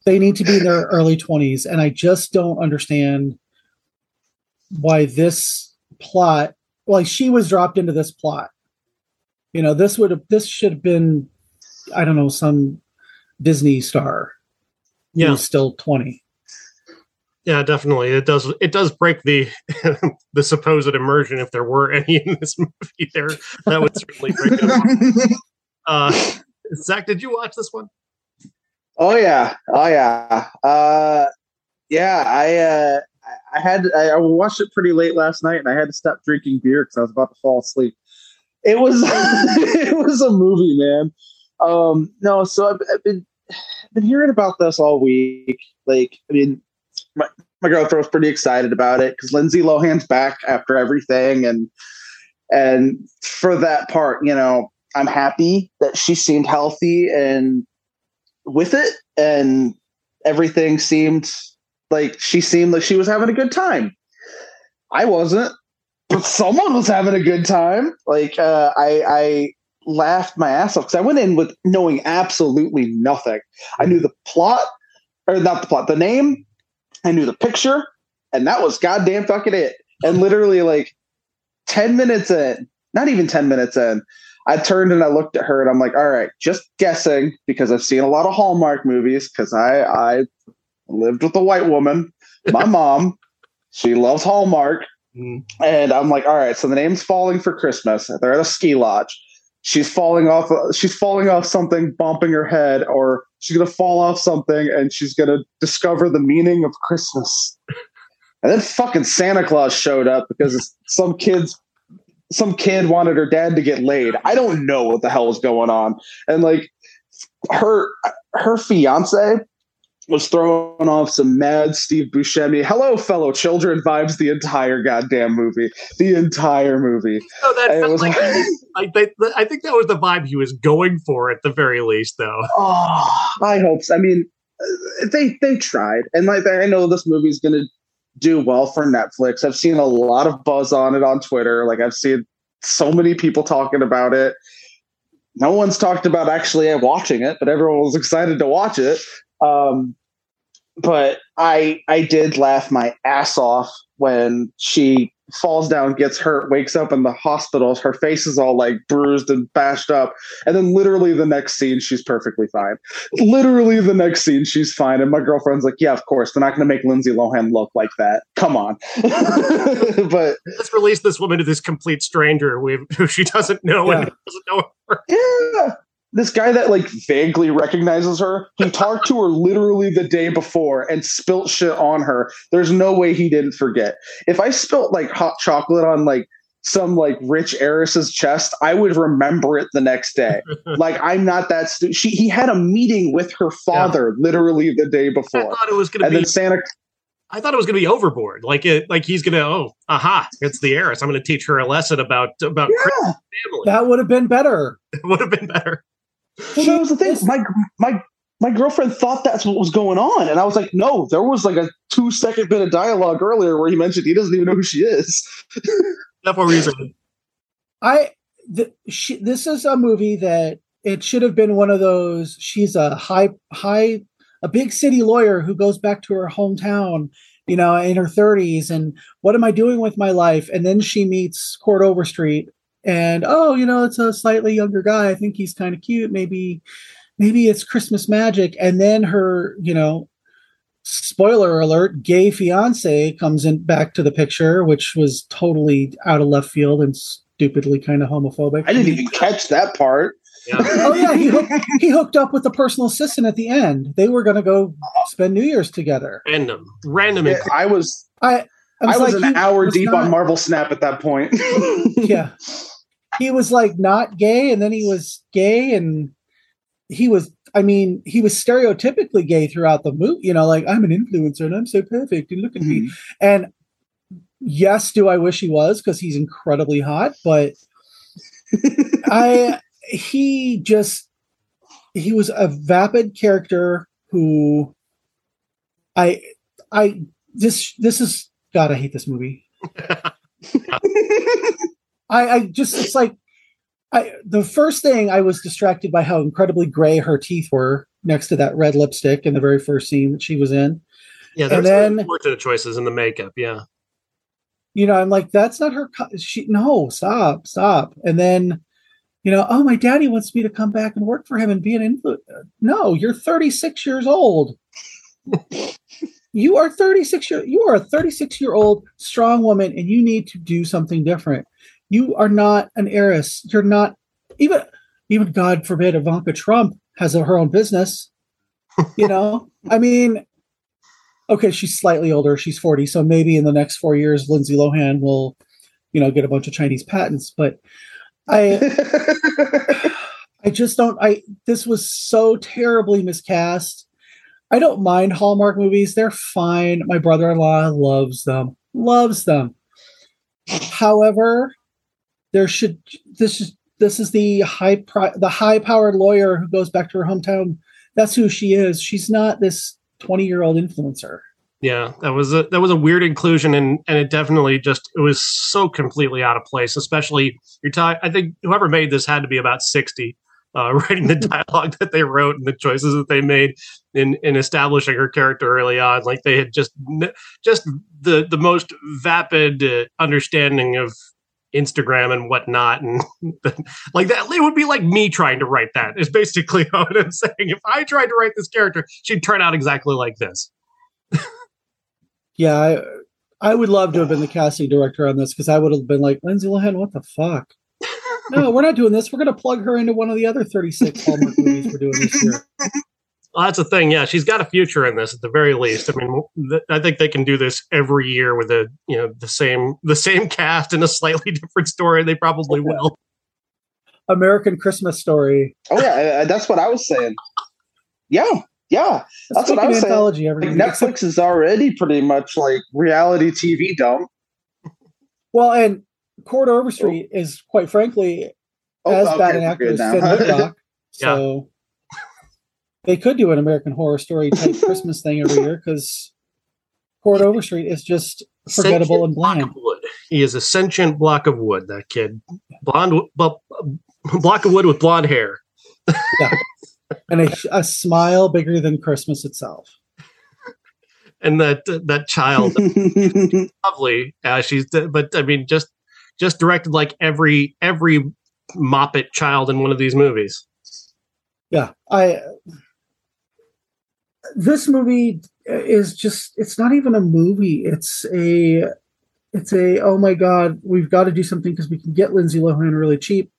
They need to be in their early 20s. And I just don't understand why this plot, like she was dropped into this plot. You know, this would have this should have been, I don't know, some Disney star Yeah. who's still 20. Yeah, definitely. It does. It does break the the supposed immersion if there were any in this movie. There, that would certainly break it. Uh, Zach, did you watch this one? Oh yeah, oh yeah, uh, yeah. I uh, I- I had I I watched it pretty late last night, and I had to stop drinking beer because I was about to fall asleep. It was it was a movie, man. Um, no, so I've, I've been I've been hearing about this all week. Like, I mean, my girlfriend was pretty excited about it because Lindsay Lohan's back after everything, and and for that part, you know, I'm happy that she seemed healthy and with it and everything seemed like she seemed like she was having a good time. I wasn't but someone was having a good time. Like uh, i i laughed my ass off because i went in with knowing absolutely nothing. I knew the plot or not the plot the name i knew the picture and that was goddamn fucking it and literally like 10 minutes in not even 10 minutes in I turned and I looked at her and I'm like, all right, just guessing because I've seen a lot of Hallmark movies because I I lived with a white woman, my mom, she loves Hallmark, Mm. and I'm like, all right, so the name's falling for Christmas. They're at a ski lodge. She's falling off. She's falling off something, bumping her head, or she's gonna fall off something, and she's gonna discover the meaning of Christmas. And then fucking Santa Claus showed up because some kids some kid wanted her dad to get laid. I don't know what the hell was going on. And like her her fiance was throwing off some mad Steve Buscemi, hello fellow children vibes the entire goddamn movie. The entire movie. No, that And was like, like, they, I think that was the vibe he was going for at the very least, though. oh, I hope so. I mean, uh, they they tried. And like I know this movie's gonna do well for Netflix. I've seen a lot of buzz on it on Twitter. Like I've seen so many people talking about it. No one's talked about actually watching it, but everyone was excited to watch it. Um, but I I did laugh my ass off when she falls down, gets hurt, wakes up in the hospital. Her face is all like bruised and bashed up, and then literally the next scene she's perfectly fine. Literally the next scene she's fine, and my girlfriend's like, "Yeah, of course they're not going to make Lindsay Lohan look like that. Come on." but Let's release this woman to this complete stranger who, who she doesn't know and doesn't know her. Yeah. This guy that like vaguely recognizes her, he talked to her literally the day before and spilt shit on her. There's no way he didn't forget. If I spilt like hot chocolate on like some like rich heiress's chest, I would remember it the next day. like I'm not that stu- she he had a meeting with her father literally the day before. I before. thought it was going to And be. then Santa I thought it was going to be overboard. Like it, like he's going to. Oh, aha! It's the heiress. I'm going to teach her a lesson about about Yeah. family. That would have been better. It would have been better. Well, that was the thing. My my my girlfriend thought that's what was going on, and I was like, "No, there was like a two second bit of dialogue earlier where he mentioned he doesn't even know who she is." That's what we're. I th- she, this is a movie that it should have been one of those. She's a high high a big city lawyer who goes back to her hometown, you know, in her 30s, and what am I doing with my life? And then she meets Chord Overstreet, and oh, you know, it's a slightly younger guy. I think he's kind of cute. Maybe maybe it's Christmas magic. And then her, you know, spoiler alert, gay fiance comes in back to the picture, which was totally out of left field and stupidly kind of homophobic. I didn't even catch that part. Yeah. oh yeah, he hooked, he hooked up with the personal assistant at the end. They were going to go spend New Year's together. Random, random. and I was I I was, like, an hour was deep not- on Marvel Snap at that point. yeah. He was like not gay, and then he was gay, and he was. I mean, he was stereotypically gay throughout the movie. You know, like I'm an influencer and I'm so perfect, and look at me. Mm-hmm. And yes, do I wish he was because he's incredibly hot, but I he just he was a vapid character who I I this this is God, I hate this movie. I, I just it's like I the first thing I was distracted by how incredibly gray her teeth were next to that red lipstick in the very first scene that she was in. Yeah, there's some then- fortunate choices in the makeup. Yeah, You know, I'm like, that's not her. co- She no, stop, stop. And then, you know, oh, my daddy wants me to come back and work for him and be an influencer. No, you're 36 years old. you are 36 year. You are a 36 year old strong woman, and you need to do something different. You are not an heiress. You're not even even God forbid Ivanka Trump has her own business. You know, I mean, okay, she's slightly older. She's 40. So maybe in the next four years, Lindsay Lohan will, you know, get a bunch of Chinese patents. But I, I just don't, I, this was so terribly miscast. I don't mind Hallmark movies. They're fine. My brother in law loves them, loves them. However, there should, this is, this is the high, the high powered lawyer who goes back to her hometown. That's who she is. She's not this 20 year old influencer. yeah, that was a that was a weird inclusion, and and it definitely just it was so completely out of place. Especially you're. I think whoever made this had to be about sixty. Uh, writing the dialogue that they wrote and the choices that they made in in establishing her character early on, like they had just just the the most vapid uh, understanding of Instagram and whatnot, and like that. It would be like me trying to write that. Is basically what I'm saying. If I tried to write this character, she'd turn out exactly like this. Yeah, I, I would love to have been the casting director on this because I would have been like, Lindsay Lohan, what the fuck? No, we're not doing this. We're going to plug her into one of the other 36 Hallmark movies we're doing this year. Well, that's the thing. Yeah, she's got a future in this at the very least. I mean, th- I think they can do this every year with a you know the same the same cast and a slightly different story. They probably will. American Christmas Story. oh yeah, uh, that's what I was saying. Yeah, yeah. Let's That's what I an was saying. anthology every Like. Netflix is already pretty much like reality TV dumb. Well, and Chord Overstreet is quite frankly Oh, as okay, bad an actor as now. Finn Wittrock. So they could do an American Horror Story type Christmas thing every year because Chord Overstreet is just forgettable Sentient and block bland. of wood. He is a sentient block of wood. That kid, blonde, bu- block of wood with blonde hair. and a, a smile bigger than Christmas itself. and that that child lovely uh, she's but i mean just just directed like every every moppet child in one of these movies Yeah, I. This movie is just it's not even a movie. It's a it's a oh my god, we've got to do something because we can get Lindsay Lohan really cheap.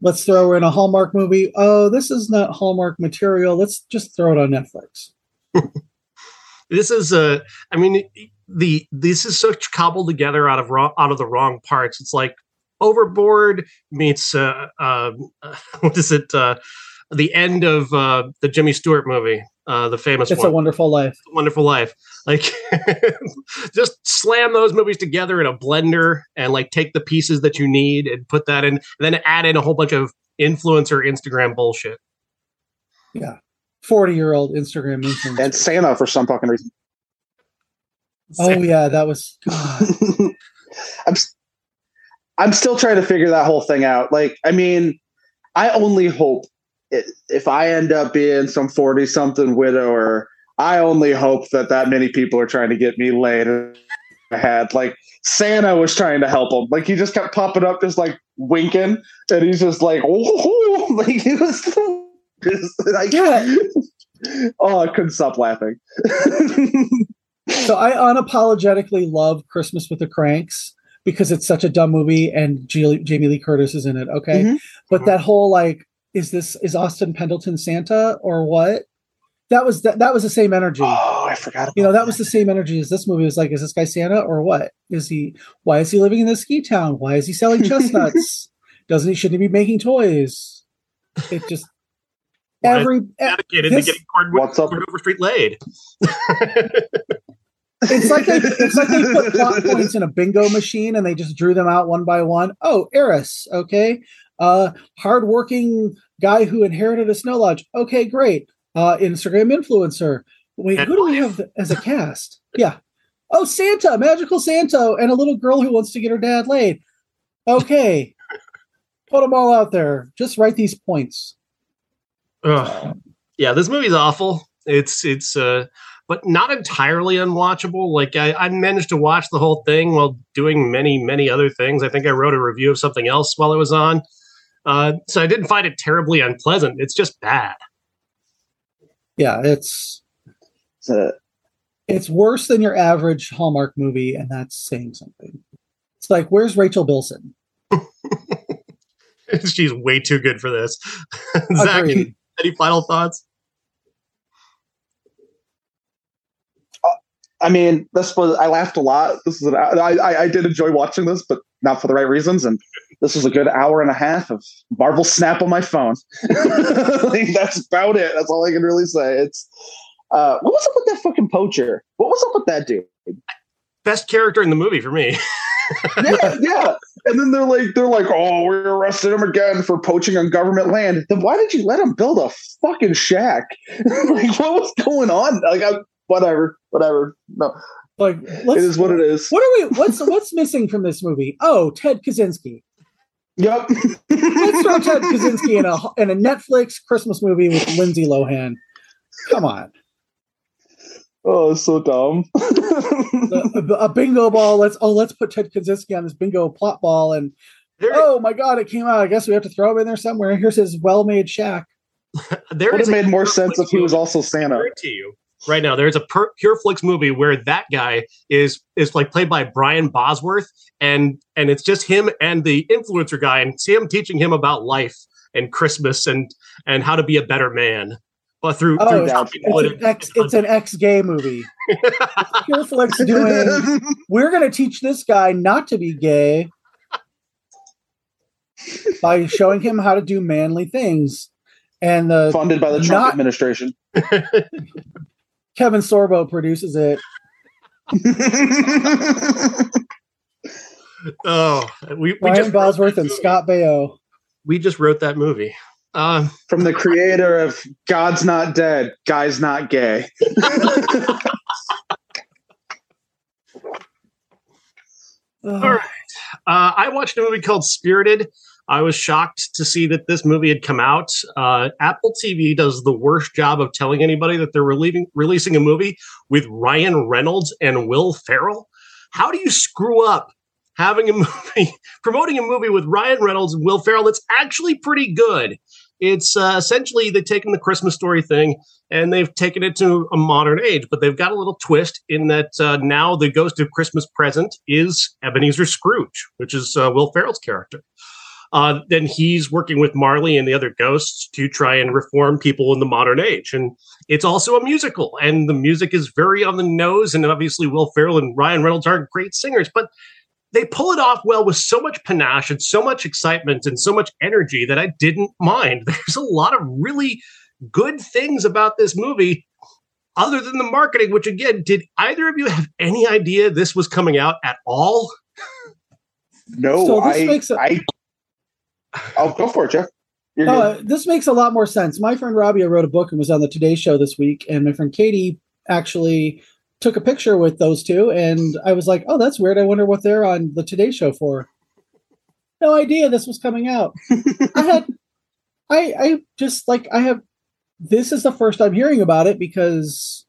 Let's throw in a Hallmark movie. Oh, this is not Hallmark material. Let's just throw it on Netflix. this is a i mean the this is such cobbled together out of wrong, out of the wrong parts it's like overboard meets uh, uh what is it uh the end of uh the jimmy stewart movie uh the famous It's one a wonderful life. Wonderful Life. Like, just slam those movies together in a blender and like take the pieces that you need and put that in, and then add in a whole bunch of influencer Instagram bullshit. yeah Forty year old Instagram influencer. and Santa for some fucking reason. oh yeah, that was. I'm s- I'm still trying to figure that whole thing out. Like, I mean, I only hope i if I end up being some forty something widower, I only hope that that many people are trying to get me laid. Ahead, like Santa was trying to help him. Like he just kept popping up, just like winking, and he's just like, oh, like he was. Just, like, Yeah. oh, I couldn't stop laughing. So I unapologetically love Christmas with the Cranks because it's such a dumb movie and G- Jamie Lee Curtis is in it. Okay, Mhm. but that whole like, is this is Austin Pendleton Santa or what? That was that that was the same energy. Oh, I forgot. About you know that was the same energy as this movie. It was like, is this guy Santa or what? Is he? Why is he living in this ski town? Why is he selling chestnuts? Doesn't he? Shouldn't he be making toys? It just every Dedicated this- to getting Cord- What's up? Cordova Street laid. it's like they it's like they put plot points in a bingo machine and they just drew them out one by one. Oh, Eris, okay. Uh hardworking guy who inherited a snow lodge. Okay, great. Uh Instagram influencer. Wait, who do we have as a cast? Yeah. Oh, Santa, magical Santa, and a little girl who wants to get her dad laid. Okay. Put them all out there. Just write these points. Ugh. Yeah, this movie's awful. It's it's uh but not entirely unwatchable. Like I, I managed to watch the whole thing while doing many, many other things. I think I wrote a review of something else while it was on. Uh, so I didn't find it terribly unpleasant. It's just bad. Yeah, it's So, it's worse than your average Hallmark movie, and that's saying something. It's like, where's Rachel Bilson? She's way too good for this. Zach, Agreed. any final thoughts? I mean, this was I laughed a lot. This is an, I, I I did enjoy watching this, but not for the right reasons. And this was a good hour and a half of Marvel Snap on my phone. like, that's about it. That's all I can really say. It's uh, what was up with that fucking poacher? What was up with that dude? Best character in the movie for me. yeah, yeah. And then they're like, they're like, oh, we arrested him again for poaching on government land. Then why did you let him build a fucking shack? like, what was going on? Like, I, whatever, whatever. No, Like, it let's, is what it is. What are we? What's what's missing from this movie? Oh, Ted Kaczynski. Yep. Let's throw Ted Kaczynski in a in a Netflix Christmas movie with Lindsay Lohan. Come on, oh, it's so dumb. a, a bingo ball. Let's oh, let's put Ted Kaczynski on this bingo plot ball, and There, oh my god, it came out. I guess we have to throw him in there somewhere. Here's his well-made shack. there Would have made more sense if he was also Santa. guarantee you right now there's a per- pure flix movie where that guy is is like played by brian bosworth and and it's just him and the influencer guy and see him teaching him about life and christmas and and how to be a better man but through, Oh, through it's, it's an it- ex. It's an ex-gay movie. Pure Flix doing. We're going to teach this guy not to be gay by showing him how to do manly things. And the Funded by the Trump Not- administration. Kevin Sorbo produces it. oh we, we Ryan just Bosworth and. Scott Baio. we just wrote that movie um From the creator of God's Not Dead, Guy's Not Gay. All right. Uh, I watched a movie called Spirited. I was shocked to see that this movie had come out. Uh, Apple TV does the worst job of telling anybody that they're relieving, releasing a movie with Ryan Reynolds and Will Ferrell. How do you screw up having a movie, promoting a movie with Ryan Reynolds and Will Ferrell that's actually pretty good? It's uh, essentially they've taken the Christmas story thing and they've taken it to a modern age, but they've got a little twist in that uh, now the ghost of Christmas present is Ebenezer Scrooge, which is uh, Will Ferrell's character. Uh, then he's working with Marley and the other ghosts to try and reform people in the modern age. And it's also a musical, and the music is very on the nose. And obviously, Will Ferrell and Ryan Reynolds aren't great singers, but they pull it off well with so much panache and so much excitement and so much energy that I didn't mind. There's a lot of really good things about this movie other than the marketing, which again, did either of you have any idea this was coming out at all? No, So this I, makes a- I. I'll go for it, Jeff. Uh, this makes a lot more sense. My friend Rabia wrote a book and was on the Today Show this week, and my friend Katie actually took a picture with those two, and I was like, "Oh, that's weird. I wonder what they're on the Today Show for." No idea this was coming out. I had, I, I just like I have. This is the first I'm hearing about it because,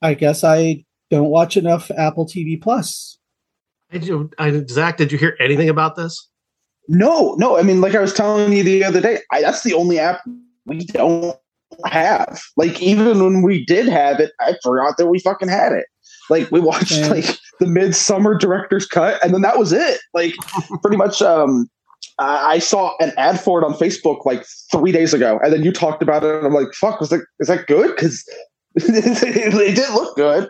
I guess I don't watch enough Apple TV Plus. Did you, I, Zach, did you hear anything about this? No, no. I mean, like I was telling you the other day, I, that's the only app we don't have. Like, even when we did have it, I forgot that we fucking had it. Like we watched Yeah. like the midsummer director's cut, and then that was it. Like pretty much. Um, I I saw an ad for it on Facebook like three days ago, and then you talked about it, and I'm like, "Fuck, was that is that good?" Because it did look good.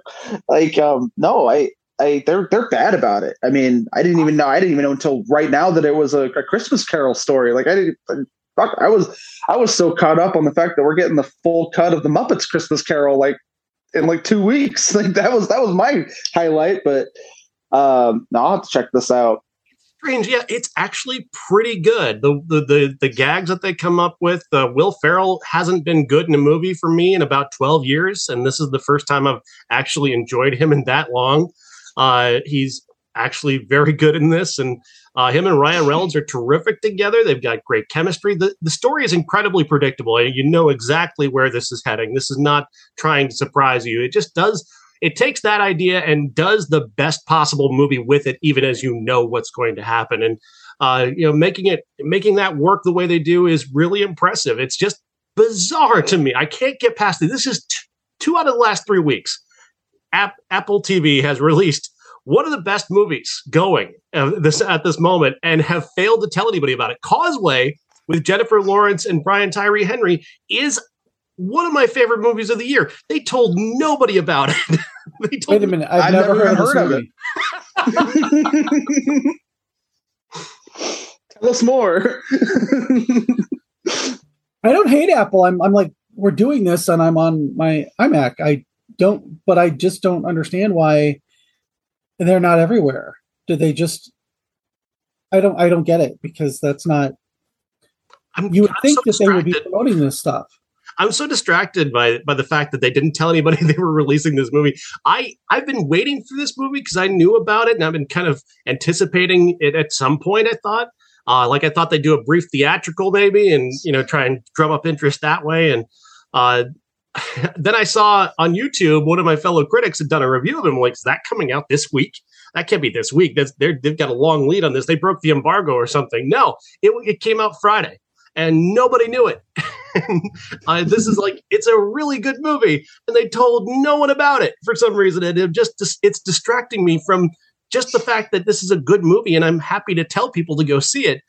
Like, um, no, I, I, they're they're bad about it. I mean, I didn't even know. I didn't even know until right now that it was a, a Christmas Carol story. Like, I didn't. Fuck, I was I was so caught up on the fact that we're getting the full cut of the Muppets Christmas Carol like in like two weeks. Like that was that was my highlight. But um, no, I'll have to check this out. strange. Yeah, it's actually pretty good. The the the, the gags that they come up with. Uh, Will Ferrell hasn't been good in a movie for me in about twelve years, and this is the first time I've actually enjoyed him in that long. Uh, he's actually very good in this, and uh, him and Ryan Reynolds are terrific together. They've got great chemistry. The the story is incredibly predictable, and you know exactly where this is heading. This is not trying to surprise you. It just does it takes that idea and does the best possible movie with it, even as you know what's going to happen. And uh, you know, making it making that work the way they do is really impressive. It's just bizarre to me. I can't get past it. This is t- two out of the last three weeks. App- Apple TV has released one of the best movies going uh, this at this moment, and have failed to tell anybody about it. Causeway with Jennifer Lawrence and Brian Tyree Henry is one of my favorite movies of the year. They told nobody about it. they told Wait a minute. I've, I've never, never heard, even of, heard of movie. Tell us more. I don't hate Apple. I'm I'm like we're doing this and I'm on my iMac. I don't but I just don't understand why they're not everywhere. Do they just I don't I don't get it because that's not I'm, you would I'm think so that they would be promoting this stuff. I'm so distracted by by the fact that they didn't tell anybody they were releasing this movie. I I've been waiting for this movie because I knew about it and I've been kind of anticipating it at some point. I thought, uh, like I thought they'd do a brief theatrical maybe, and you know try and drum up interest that way. And uh, then I saw on YouTube one of my fellow critics had done a review of him. Like, is that coming out this week? That can't be this week. That's they're, they've got a long lead on this. They broke the embargo or something. No, it it came out Friday, and nobody knew it. uh, this is like it's a really good movie, and they told no one about it for some reason. And it just it's distracting me from just the fact that this is a good movie, and I'm happy to tell people to go see it.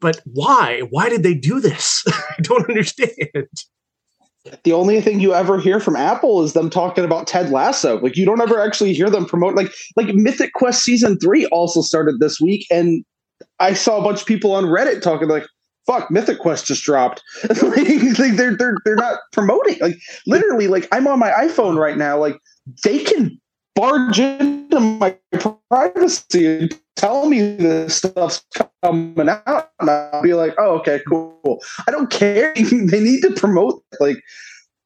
But why? Why did they do this? I don't understand. The only thing you ever hear from Apple is them talking about Ted Lasso. Like you don't ever actually hear them promote like like Mythic Quest season three also started this week, and I saw a bunch of people on Reddit talking like, "Fuck, Mythic Quest just dropped." like, they're they're they're not promoting. Like literally, like I'm on my iPhone right now. Like they can barge into my privacy and tell me this stuff's coming out, and I'll be like, "Oh, okay, cool." I don't care. they need to promote. Like,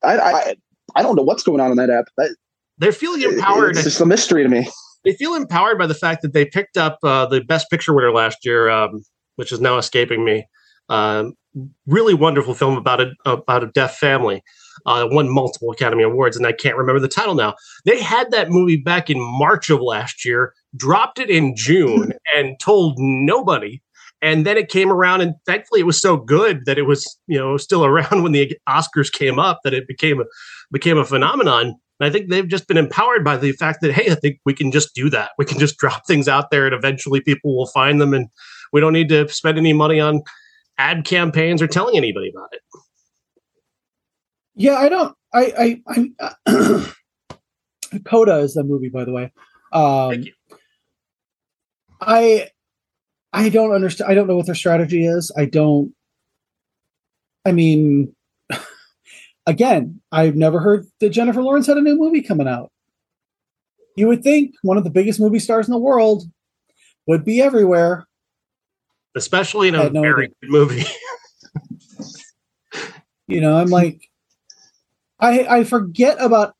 I, I, I don't know what's going on in that app. That, They're feeling empowered. It's just a mystery to me. they feel empowered by the fact that they picked up uh, the best picture winner last year, um, which is now escaping me. Um, really wonderful film about a about a deaf family. Uh, won multiple Academy Awards, and I can't remember the title now. They had that movie back in March of last year, dropped it in June, and told nobody. And then it came around, and thankfully, it was so good that it was you know still around when the Oscars came up that it became a became a phenomenon. And I think they've just been empowered by the fact that, hey, I think we can just do that. We can just drop things out there and eventually people will find them. And we don't need to spend any money on ad campaigns or telling anybody about it. Yeah, I don't. I I I. Coda is the movie, by the way. Um, Thank you. I I don't understand. I don't know what their strategy is. I don't. I mean, again, I've never heard that Jennifer Lawrence had a new movie coming out. You would think one of the biggest movie stars in the world would be everywhere. Especially in a no very idea. good movie. You know, I'm like, I I forget about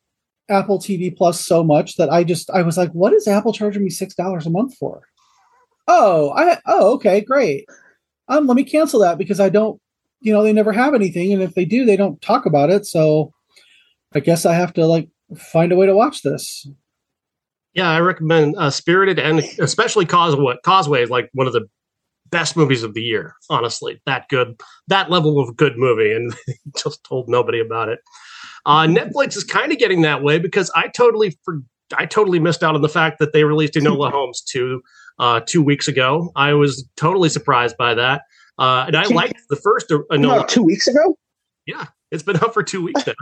Apple TV Plus so much that I just I was like, what is Apple charging me six dollars a month for? Oh, I oh okay, great. Um, let me cancel that because I don't, you know, they never have anything, and if they do, they don't talk about it. So, I guess I have to like find a way to watch this. yeah, I recommend uh, Spirited and especially Causeway. Causeway is like one of the best movies of the year. Honestly, that good, that level of good movie, and just told nobody about it. Uh, Netflix is kind of getting that way because I totally for, I totally missed out on the fact that they released Enola Holmes two uh, two weeks ago. I was totally surprised by that, uh, and I liked the first Enola. two weeks ago. Yeah, it's been out for two weeks now.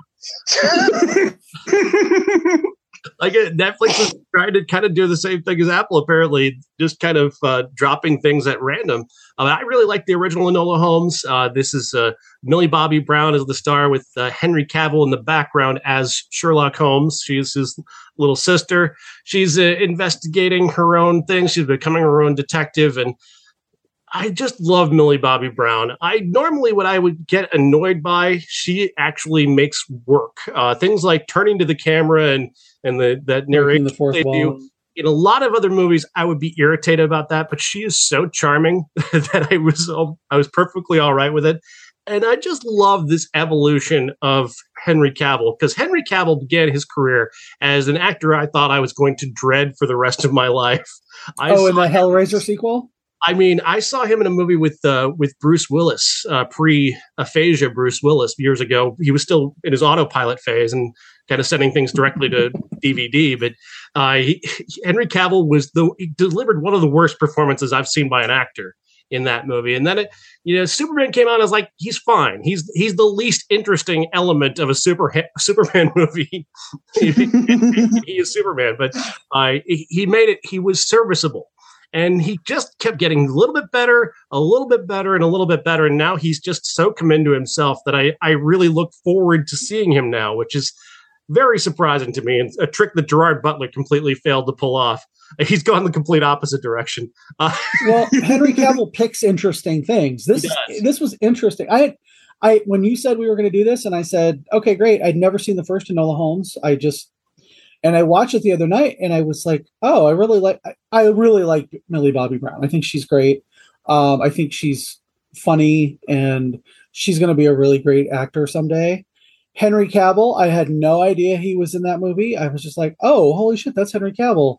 like Netflix is trying to kind of do the same thing as Apple, apparently, just kind of uh, dropping things at random. Uh, I really like the original Enola Holmes. Uh, this is uh, Millie Bobby Brown as the star with uh, Henry Cavill in the background as Sherlock Holmes. She's his little sister. She's uh, investigating her own thing. She's becoming her own detective, and I just love Millie Bobby Brown. I normally, what I would get annoyed by, she actually makes work. Uh, things like turning to the camera and and the that narration the fourth they wall. do. In a lot of other movies, I would be irritated about that, but she is so charming that I was I was perfectly all right with it. And I just love this evolution of Henry Cavill because Henry Cavill began his career as an actor I thought I was going to dread for the rest of my life. I oh, in the Hellraiser sequel? I mean, I saw him in a movie with uh, with Bruce Willis, uh, pre aphasia Bruce Willis years ago. He was still in his autopilot phase and kind of sending things directly to DVD. But uh, he, Henry Cavill was the he delivered one of the worst performances I've seen by an actor in that movie. And then it, you know, Superman came out. I was like, he's fine. He's he's the least interesting element of a super Superman movie. he, he, is Superman, but uh, he made it. He was serviceable and he just kept getting a little bit better, a little bit better, and a little bit better. And now he's just so come into himself that I, I really look forward to seeing him now, which is very surprising to me and a trick that Gerard Butler completely failed to pull off. He's gone the complete opposite direction. Uh, well, Henry Cavill picks interesting things. This this was interesting. I I when you said we were going to do this, and I said, okay, great. I'd never seen the first Enola Holmes. I just and I watched it the other night, and I was like, "Oh, I really like. I really like Millie Bobby Brown. I think she's great. Um, I think she's funny, and she's going to be a really great actor someday." Henry Cavill, I had no idea he was in that movie. I was just like, "Oh, holy shit, that's Henry Cavill."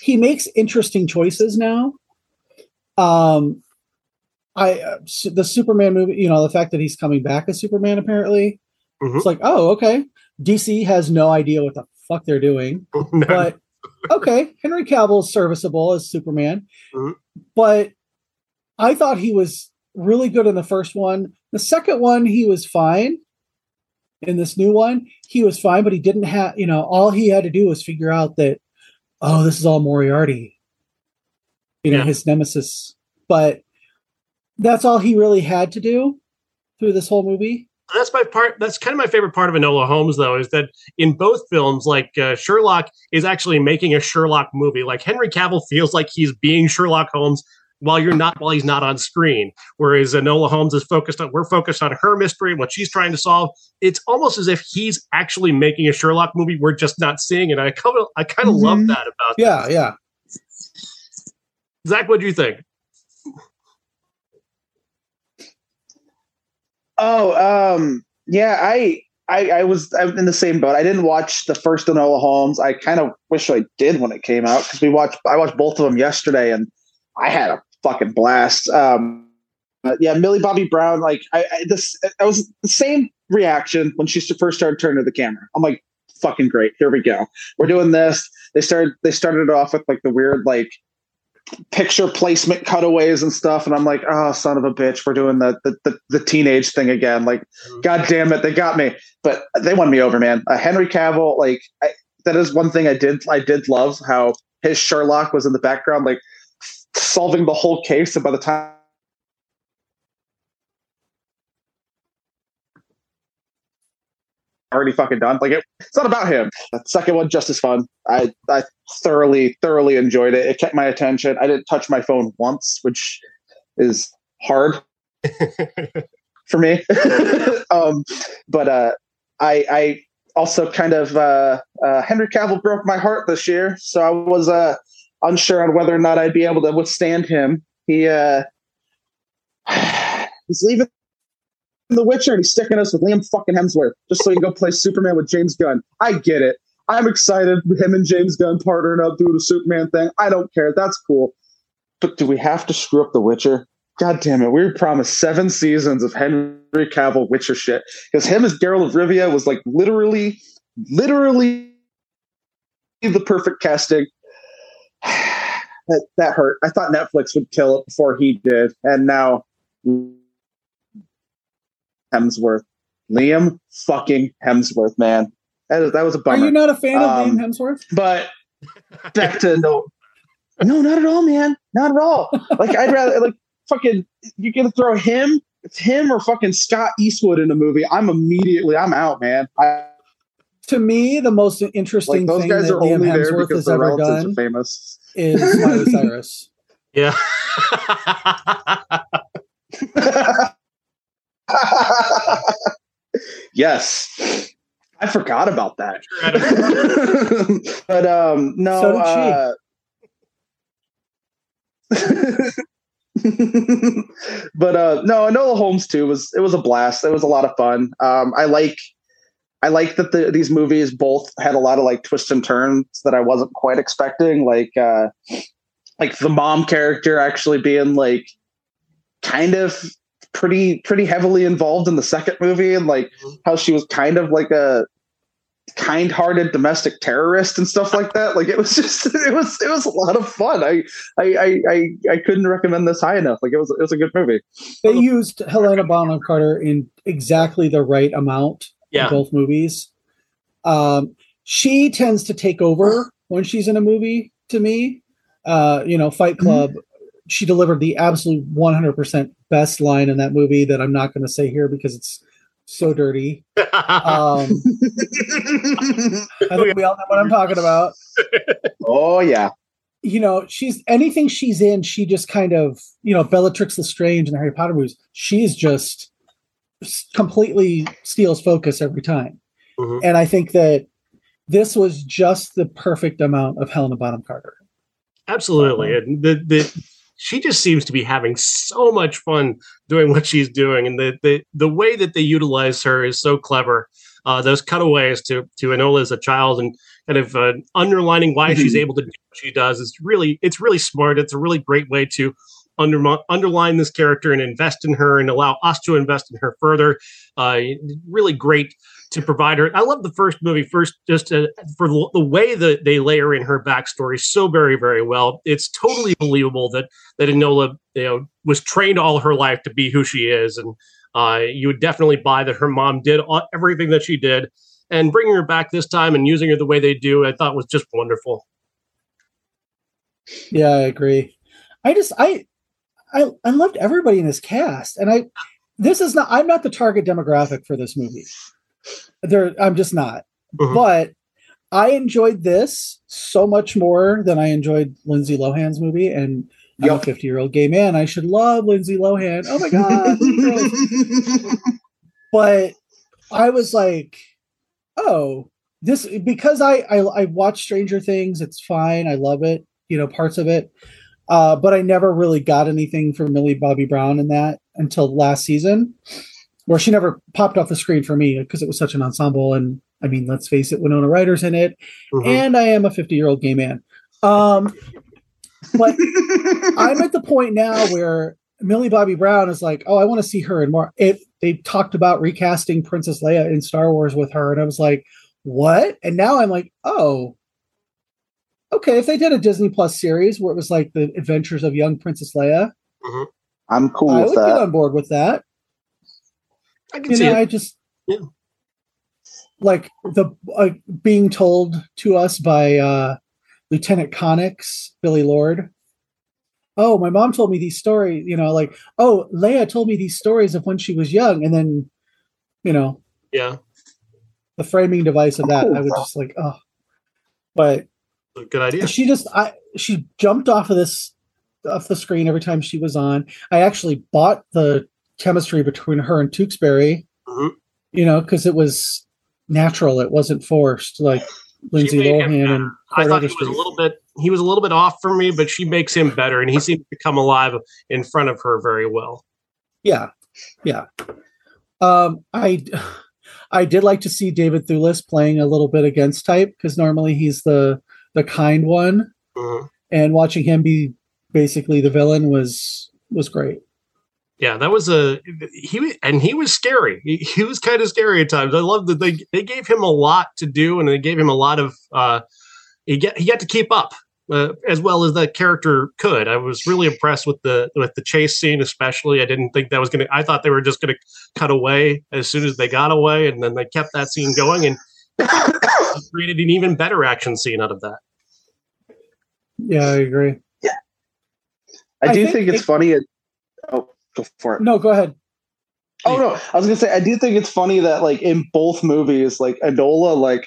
He makes interesting choices now. Um, I uh, the Superman movie, you know, the fact that he's coming back as Superman apparently, mm-hmm. it's like, oh, okay. DC has no idea what the fuck they're doing. no. But okay, Henry Cavill's serviceable as Superman. Mm-hmm. But I thought he was really good in the first one. The second one, he was fine. In this new one, he was fine, but he didn't have, you know, all he had to do was figure out that, oh, this is all Moriarty, you know, yeah. his nemesis. But that's all he really had to do through this whole movie that's my part. That's kind of my favorite part of Enola Holmes, though, is that in both films, like uh, Sherlock is actually making a Sherlock movie. Like Henry Cavill feels like he's being Sherlock Holmes while you're not while he's not on screen. Whereas Enola Holmes is focused on we're focused on her mystery and what she's trying to solve. It's almost as if he's actually making a Sherlock movie. We're just not seeing it. I kind of I kind of mm-hmm. love that about. Yeah, yeah. Zach, what do you think? Oh, um, yeah, I, I, I was I'm in the same boat. I didn't watch the first Enola Holmes. I kind of wish I did when it came out because we watched. I watched both of them yesterday, and I had a fucking blast. Um, yeah, Millie Bobby Brown. Like I, I this, I was the same reaction when she first started turning to the camera. I'm like, fucking great. Here we go. We're doing this. They started. They started off with like the weird like picture placement cutaways and stuff and i'm like oh son of a bitch we're doing the the, the, the teenage thing again like mm-hmm. god damn it they got me but they won me over man uh, henry cavill like I, that is one thing i did i did love how his sherlock was in the background like solving the whole case and by the time already fucking done. Like it, it's not about him. The second one just as fun. I I thoroughly thoroughly enjoyed it. It kept my attention. I didn't touch my phone once, which is hard for me. um, but uh, I I also kind of uh, uh, Henry Cavill broke my heart this year, so I was uh, unsure on whether or not I'd be able to withstand him. He uh, he's leaving the Witcher and he's sticking us with Liam fucking Hemsworth just so he can go play Superman with James Gunn. I get it. I'm excited. With him and James Gunn partnering up doing a Superman thing. I don't care. That's cool. But do we have to screw up The Witcher? God damn it. We were promised seven seasons of Henry Cavill Witcher shit. Because him as Geralt of Rivia was like literally, literally the perfect casting. That that hurt. I thought Netflix would kill it before he did, and now Hemsworth, Liam fucking Hemsworth, man, that, that was a Are you not a fan of Um, Liam Hemsworth? but back to no, no, not at all, man, not at all. Like I'd rather like fucking you gonna throw him, it's him or fucking Scott Eastwood in a movie. I'm immediately I'm out, man. I, To me, the most interesting like those thing guys that are Liam only Hemsworth has ever done famous. is Miley Cyrus. Yeah. yes. I forgot about that. But um no So did she. uh, but uh no Enola Holmes too was it was a blast. It was a lot of fun. Um I like I like that the, these movies both had a lot of like twists and turns that I wasn't quite expecting. Like uh like the mom character actually being like kind of pretty pretty heavily involved in the second movie and like how she was kind of like a kind-hearted domestic terrorist and stuff like that. Like it was just it was it was a lot of fun. I i i i, I couldn't recommend this high enough. Like it was it was a good movie. They used Helena Bonham Carter in exactly the right amount yeah. in both movies. Um, she tends to take over when she's in a movie. To me, uh, you know, Fight Club. She delivered the absolute 100% best line in that movie that I'm not going to say here because it's so dirty. Um, I think we all know what I'm talking about. oh yeah you know, she's anything she's in, she just kind of, you know, Bellatrix Lestrange in the Harry Potter movies, she's just s- completely steals focus every time. Mhm. And I think that this was just the perfect amount of Helena Bonham Carter. Absolutely. And the, the she just seems to be having so much fun doing what she's doing. And the the, the way that they utilize her is so clever. Uh, those cutaways to to Enola as a child and kind of uh, underlining why she's Mhm. able to do what she does is really it's really smart. It's a really great way to under, underline this character and invest in her and allow us to invest in her further. Uh, really great to provide her. I love the first movie first just uh, for the, the way that they layer in her backstory so very very well. It's totally believable that that Enola you know was trained all her life to be who she is, and uh, you would definitely buy that her mom did all, everything that she did. And bringing her back this time and using her the way they do, I thought was just wonderful. Yeah, I agree. I just I I I loved everybody in this cast. And I this is not I'm not the target demographic for this movie. There I'm just not. Mhm. But I enjoyed this so much more than I enjoyed Lindsay Lohan's movie. And I'm a 50 year old gay man. I should love Lindsay Lohan. Oh my God. but I was like, oh, this because I, I I watch Stranger Things. It's fine. I love it. You know, parts of it. Uh, but I never really got anything from Millie Bobby Brown in that until last season, where she never popped off the screen for me because it was such an ensemble. And I mean, let's face it, Winona Ryder's in it, Mhm. and I am a 50 year old gay man. Um, but I'm at the point now where Millie Bobby Brown is like, oh, I want to see her in more. It they talked about recasting Princess Leia in Star Wars with her, and I was like, what? And now I'm like, oh, okay. If they did a Disney Plus series where it was like the adventures of young Princess Leia, i'm cool I with would get that on board with that. I can You see know, it. I just Yeah. like the uh, being told to us by uh, Lieutenant Connix, Billie Lourd. Oh, my mom told me these stories. You know, like oh, Leia told me these stories of when she was young, and then, you know, yeah, the framing device of that. Cool. I was just like, oh, but a good idea. she just I she jumped off of this off the screen every time she was on. I actually bought the chemistry between her and Tewksbury, Mhm. you know, because it was natural. It wasn't forced like Lindsay Lohan and I thought he was a little bit he was a little bit off for me, but she makes him better, and he seems to come alive in front of her very well. Yeah, yeah. Um, I I did like to see David Thewlis playing a little bit against type because normally he's the the kind one, Mhm. and watching him be basically the villain was was great. Yeah, that was a he and he was scary. He, he was kind of scary at times. I love that they they gave him a lot to do, and they gave him a lot of uh, he get he got to keep up uh, as well as the character could. I was really impressed with the with the chase scene, especially. I didn't think that was going to. I thought they were just going to cut away as soon as they got away, and then they kept that scene going and created an even better action scene out of that. Yeah, I agree. Yeah, I, I do think, think it's it, funny. It, oh, go for it. No, go ahead. Oh no, I was gonna say I do think it's funny that like in both movies, like Enola like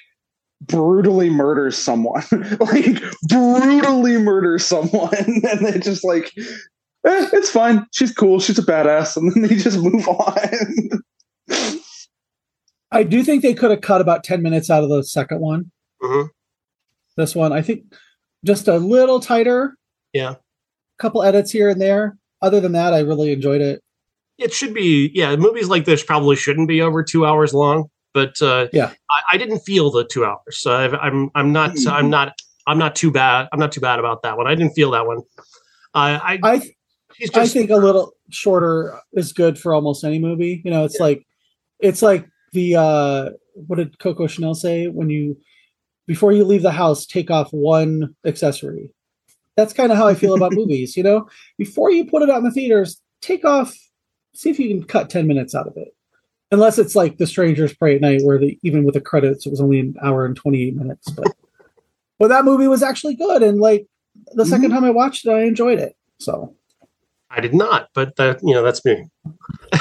brutally murders someone, like brutally murders someone, and they just like, eh, it's fine. She's cool. She's a badass, and then they just move on. I do think they could have cut about ten minutes out of the second one. Mm-hmm. This one, I think, just a little tighter. Yeah, a couple edits here and there. Other than that, I really enjoyed it. It should be, yeah. Movies like this probably shouldn't be over two hours long but uh, yeah, I, I, didn't feel the two hours. So i am I'm, I'm not mm-hmm. I'm not I'm not too bad. I'm not too bad about that one. I didn't feel that one. Uh, I I just, I think a little shorter is good for almost any movie. You know, it's yeah. like it's like the uh, what did Coco Chanel say when you before you leave the house take off one accessory. That's kind of how I feel about movies. You know, before you put it out in the theaters, take off. See if you can cut ten minutes out of it unless it's like the strangers prey at night where the even with the credits it was only an hour and 28 minutes but but that movie was actually good and like the 2nd mm-hmm. time i watched it i enjoyed it so i did not but that you know that's me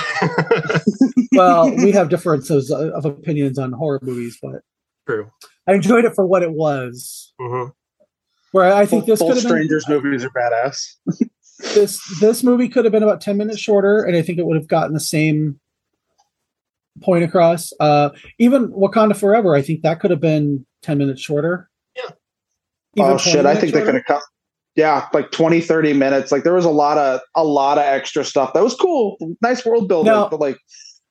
well we have differences of opinions on horror movies but true i enjoyed it for what it was mm-hmm. where i think both, this both strangers been, movies are badass this this movie could have been about 10 minutes shorter and i think it would have gotten the same point across. Uh, even Wakanda Forever, I think that could have been 10 minutes shorter. Yeah. Even oh shit, I think shorter. they could have come. Yeah, like 20, 30 minutes. Like there was a lot of a lot of extra stuff. That was cool. Nice world building, now, but like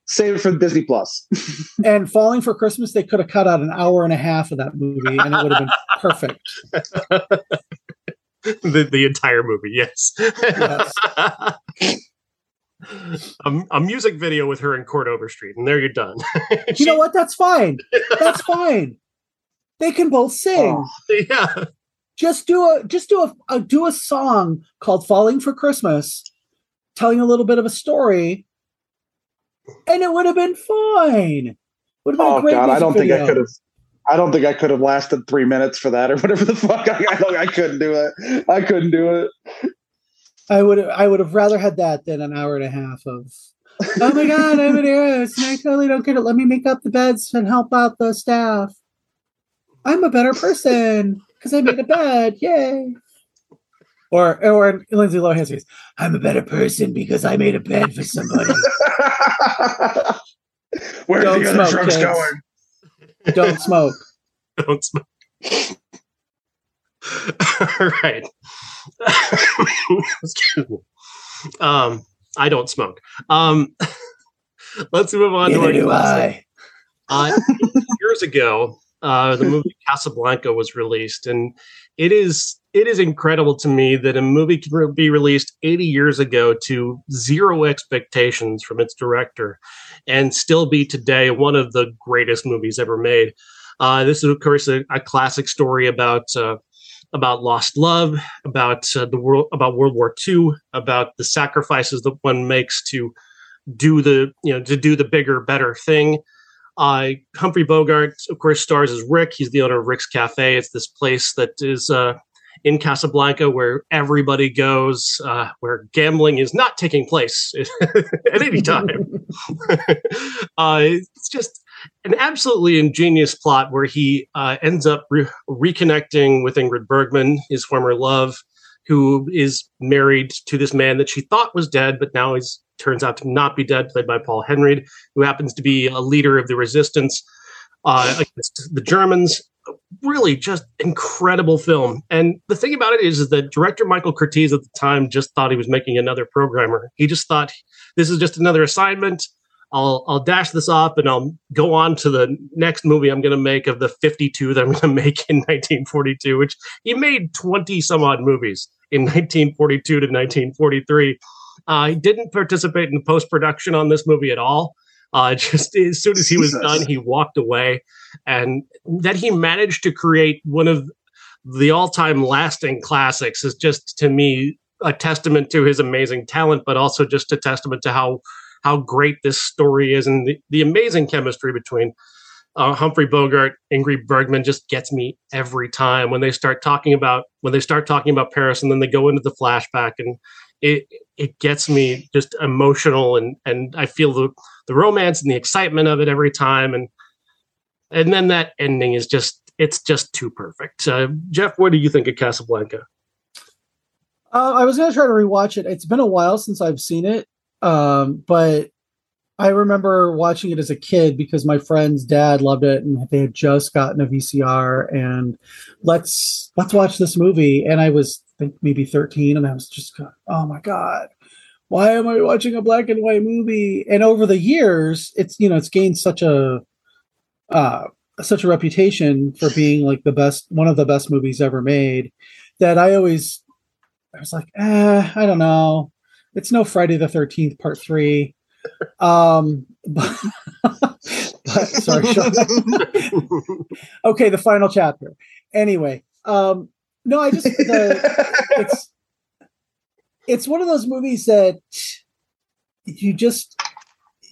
save it for Disney Plus. and Falling for Christmas, they could have cut out an hour and a half of that movie and it would have been perfect. the the entire movie, yes. yes a, a, music video with her in Chord Overstreet, and there you're done. she, you know what? That's fine. That's fine. They can both sing. Oh, yeah. Just do a just do a, a do a song called "Falling for Christmas," telling a little bit of a story, and it would have been fine. Would have been oh God, I don't video. think I could have. I don't think I could have lasted three minutes for that or whatever the fuck. I, I, I couldn't do it. I couldn't do it. I would I would have rather had that than an hour and a half of oh my god, I'm an heiress and I totally don't get it. Let me make up the beds and help out the staff. I'm a better person because I made a bed. Yay. Or or Lindsay Lohan's face. I'm a better person because I made a bed for somebody. Where are the other drugs going? Don't smoke. Don't smoke. All right. Um, I don't smoke. Um, let's move on Neither to our do I. uh, years ago, uh, the movie Casablanca was released, and it is it is incredible to me that a movie can be released 80 years ago to zero expectations from its director, and still be today one of the greatest movies ever made. Uh, this is, of course, a, a classic story about uh, about lost love, about uh, the world, about World War II, about the sacrifices that one makes to do the you know to do the bigger, better thing. Uh, Humphrey Bogart, of course, stars as Rick. He's the owner of Rick's Cafe. It's this place that is uh, in Casablanca where everybody goes, uh, where gambling is not taking place at any time. uh, it's just an absolutely ingenious plot where he uh, ends up re- reconnecting with Ingrid Bergman, his former love, who is married to this man that she thought was dead, but now he's turns out to not be dead, played by Paul Henreid, who happens to be a leader of the resistance uh, against the Germans. Really, just incredible film. And the thing about it is, is that director Michael Curtiz at the time just thought he was making another programmer. He just thought this is just another assignment. I'll I'll dash this off and I'll go on to the next movie I'm going to make of the 52 that I'm going to make in 1942, which he made 20 some odd movies in 1942 to 1943. Uh, he didn't participate in the post production on this movie at all. Uh, just as soon as he was done, he walked away, and that he managed to create one of the all-time lasting classics is just to me a testament to his amazing talent, but also just a testament to how how great this story is and the, the amazing chemistry between uh, Humphrey Bogart, Ingrid Bergman just gets me every time when they start talking about when they start talking about Paris and then they go into the flashback and it it gets me just emotional and and I feel the the romance and the excitement of it every time and and then that ending is just it's just too perfect. Uh, Jeff, what do you think of Casablanca? Uh, I was gonna try to rewatch it. It's been a while since I've seen it, um, but I remember watching it as a kid because my friend's dad loved it and they had just gotten a VCR and let's let's watch this movie. And I was I think maybe 13 and I was just oh my god why am I watching a black and white movie? And over the years it's you know it's gained such a uh such a reputation for being like the best one of the best movies ever made that I always I was like eh I don't know it's no Friday the 13th part 3 um, but, but sorry, okay, the final chapter. Anyway, um, no, I just the, it's it's one of those movies that you just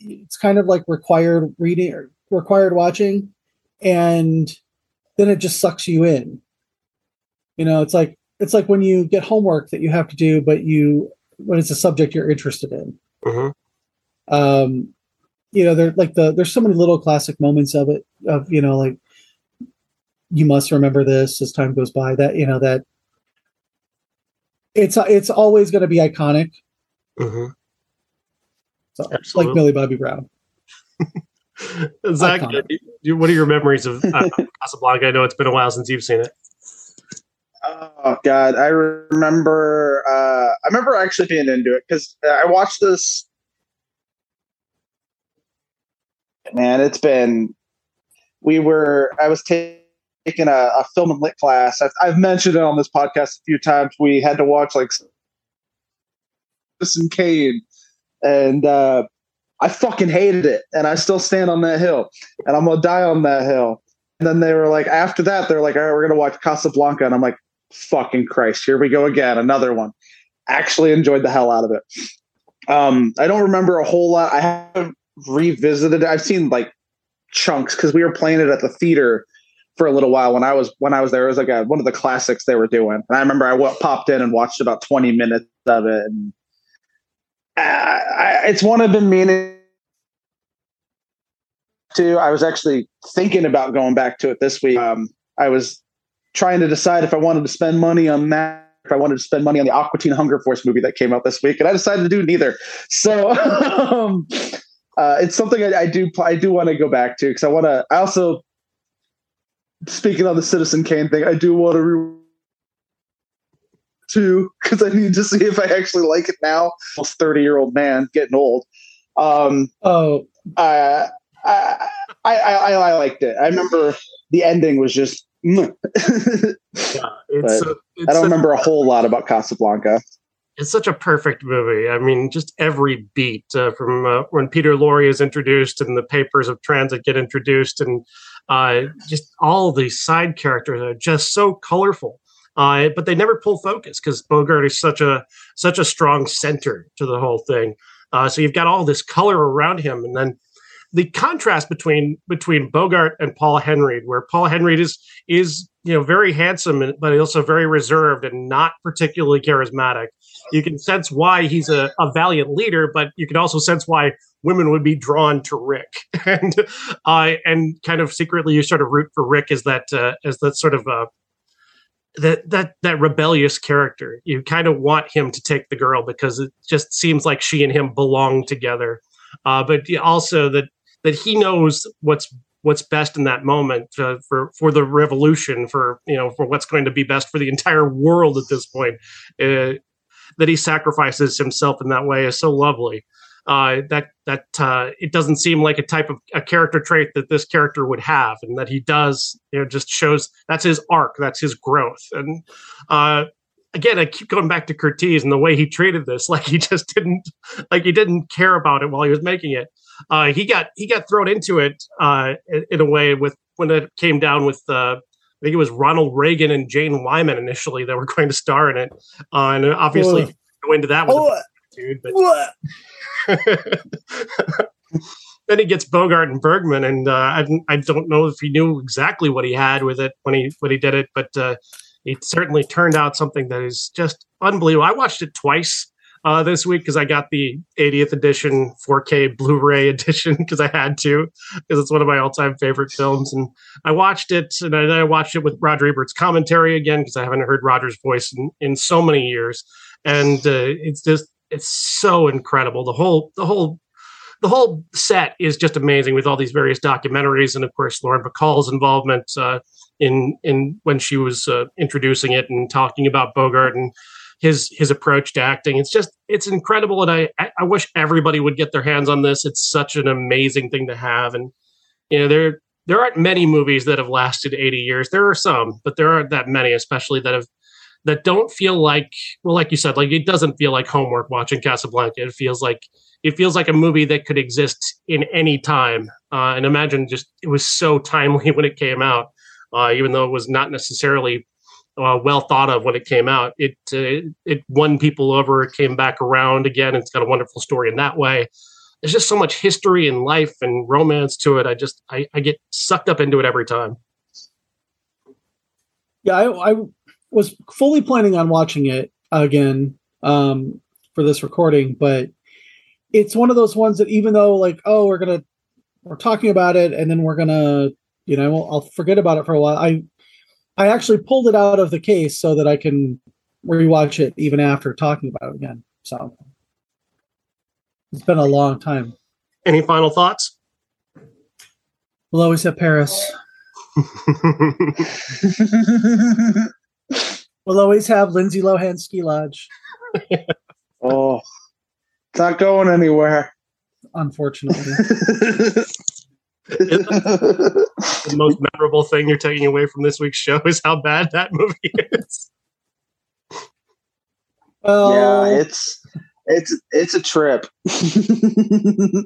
it's kind of like required reading or required watching, and then it just sucks you in. You know, it's like it's like when you get homework that you have to do, but you when it's a subject you're interested in. Mm-hmm um you know they're like the there's so many little classic moments of it of you know like you must remember this as time goes by that you know that it's it's always going to be iconic mm-hmm. so, like millie bobby brown Zach, what are your memories of uh, Casablanca? I know it's been a while since you've seen it. Oh God, I remember. Uh, I remember actually being into it because I watched this man. It's been, we were, I was taking a, a film and lit class. I've, I've, mentioned it on this podcast a few times. We had to watch like Citizen Kane, and uh, I fucking hated it. And I still stand on that hill, and I'm gonna die on that hill. And then they were like, after that, they're like, all right, we're gonna watch Casablanca, and I'm like, fucking Christ, here we go again, another one. Actually enjoyed the hell out of it. Um, I don't remember a whole lot. I haven't revisited it. I've seen like chunks because we were playing it at the theater for a little while when I was when I was there. It was like a, one of the classics they were doing, and I remember I w- popped in and watched about twenty minutes of it. And I, I, it's one I've been meaning to. I was actually thinking about going back to it this week. Um, I was trying to decide if I wanted to spend money on that. If I wanted to spend money on the Aqua Teen Hunger Force movie that came out this week, and I decided to do neither. So um, uh, it's something I, I, do I do want to go back to because I want to. I also, speaking on the Citizen Kane thing, I do want to re- too because I need to see if I actually like it now. Almost thirty year old man getting old. Um, oh, uh, I, I, I I liked it. I remember the ending was just. yeah, it's, a, it's I don't a, remember a whole lot about Casablanca it's such a perfect movie. I mean, just every beat uh, from uh, when Peter Lorre is introduced and the papers of transit get introduced, and uh, just all these side characters are just so colorful. Uh, but they never pull focus because Bogart is such a such a strong center to the whole thing. Uh, so you've got all this color around him, and then the contrast between between Bogart and Paul Henreid, where Paul Henreid is is you know very handsome, but also very reserved and not particularly charismatic you can sense why he's a, a valiant leader, but you can also sense why women would be drawn to Rick, and uh, and kind of secretly you sort of root for Rick as that uh, as that sort of uh, that that that rebellious character. You kind of want him to take the girl because it just seems like she and him belong together. Uh, but also that that he knows what's what's best in that moment uh, for for the revolution for you know for what's going to be best for the entire world at this point uh, that he sacrifices himself in that way is so lovely. Uh, that that uh, it doesn't seem like a type of a character trait that this character would have, and that he does, you know, just shows that's his arc, that's his growth. And uh, again, I keep going back to Curtiz and the way he treated this, like he just didn't, like he didn't care about it while he was making it. Uh, he got he got thrown into it uh, in, in, a way with when it came down with uh, I think it was Ronald Reagan and Jane Wyman initially that were going to star in it. Uh, and obviously, Ugh. go into that Oh, a dude, but then he gets Bogart and Bergman, and uh, I, I don't know if he knew exactly what he had with it when he when he did it, but uh, it certainly turned out something that is just unbelievable. I watched it twice uh, this week because I got the 80th edition 4K Blu-ray edition because I had to because it's one of my all-time favorite films, and I watched it and I, I watched it with Roger Ebert's commentary again because I haven't heard Roger's voice in, in so many years, and uh, it's just it's so incredible. The whole the whole the whole set is just amazing with all these various documentaries, and of course Lauren Bacall's involvement uh, in in when she was uh, introducing it and talking about Bogart and his his approach to acting. It's just it's incredible, and I I wish everybody would get their hands on this. It's such an amazing thing to have, and you know there there aren't many movies that have lasted 80 years. There are some, but there aren't that many, especially that have that don't feel like well, like you said, like it doesn't feel like homework watching Casablanca. It feels like it feels like a movie that could exist in any time. Uh, and imagine just it was so timely when it came out, uh, even though it was not necessarily uh, well thought of when it came out. It uh, it won people over. It came back around again. It's got a wonderful story in that way. There's just so much history and life and romance to it. I just I, I get sucked up into it every time. Yeah, I, I was fully planning on watching it again um, for this recording, but it's one of those ones that even though like oh we're gonna we're talking about it and then we're gonna you know I'll forget about it for a while. I I actually pulled it out of the case so that I can rewatch it even after talking about it again. So it's been a long time. Any final thoughts? We'll always have Paris. We'll always have Lindsay Lohan Ski Lodge. oh, it's not going anywhere. Unfortunately, the most memorable thing you're taking away from this week's show is how bad that movie is. well, yeah, it's it's it's a trip.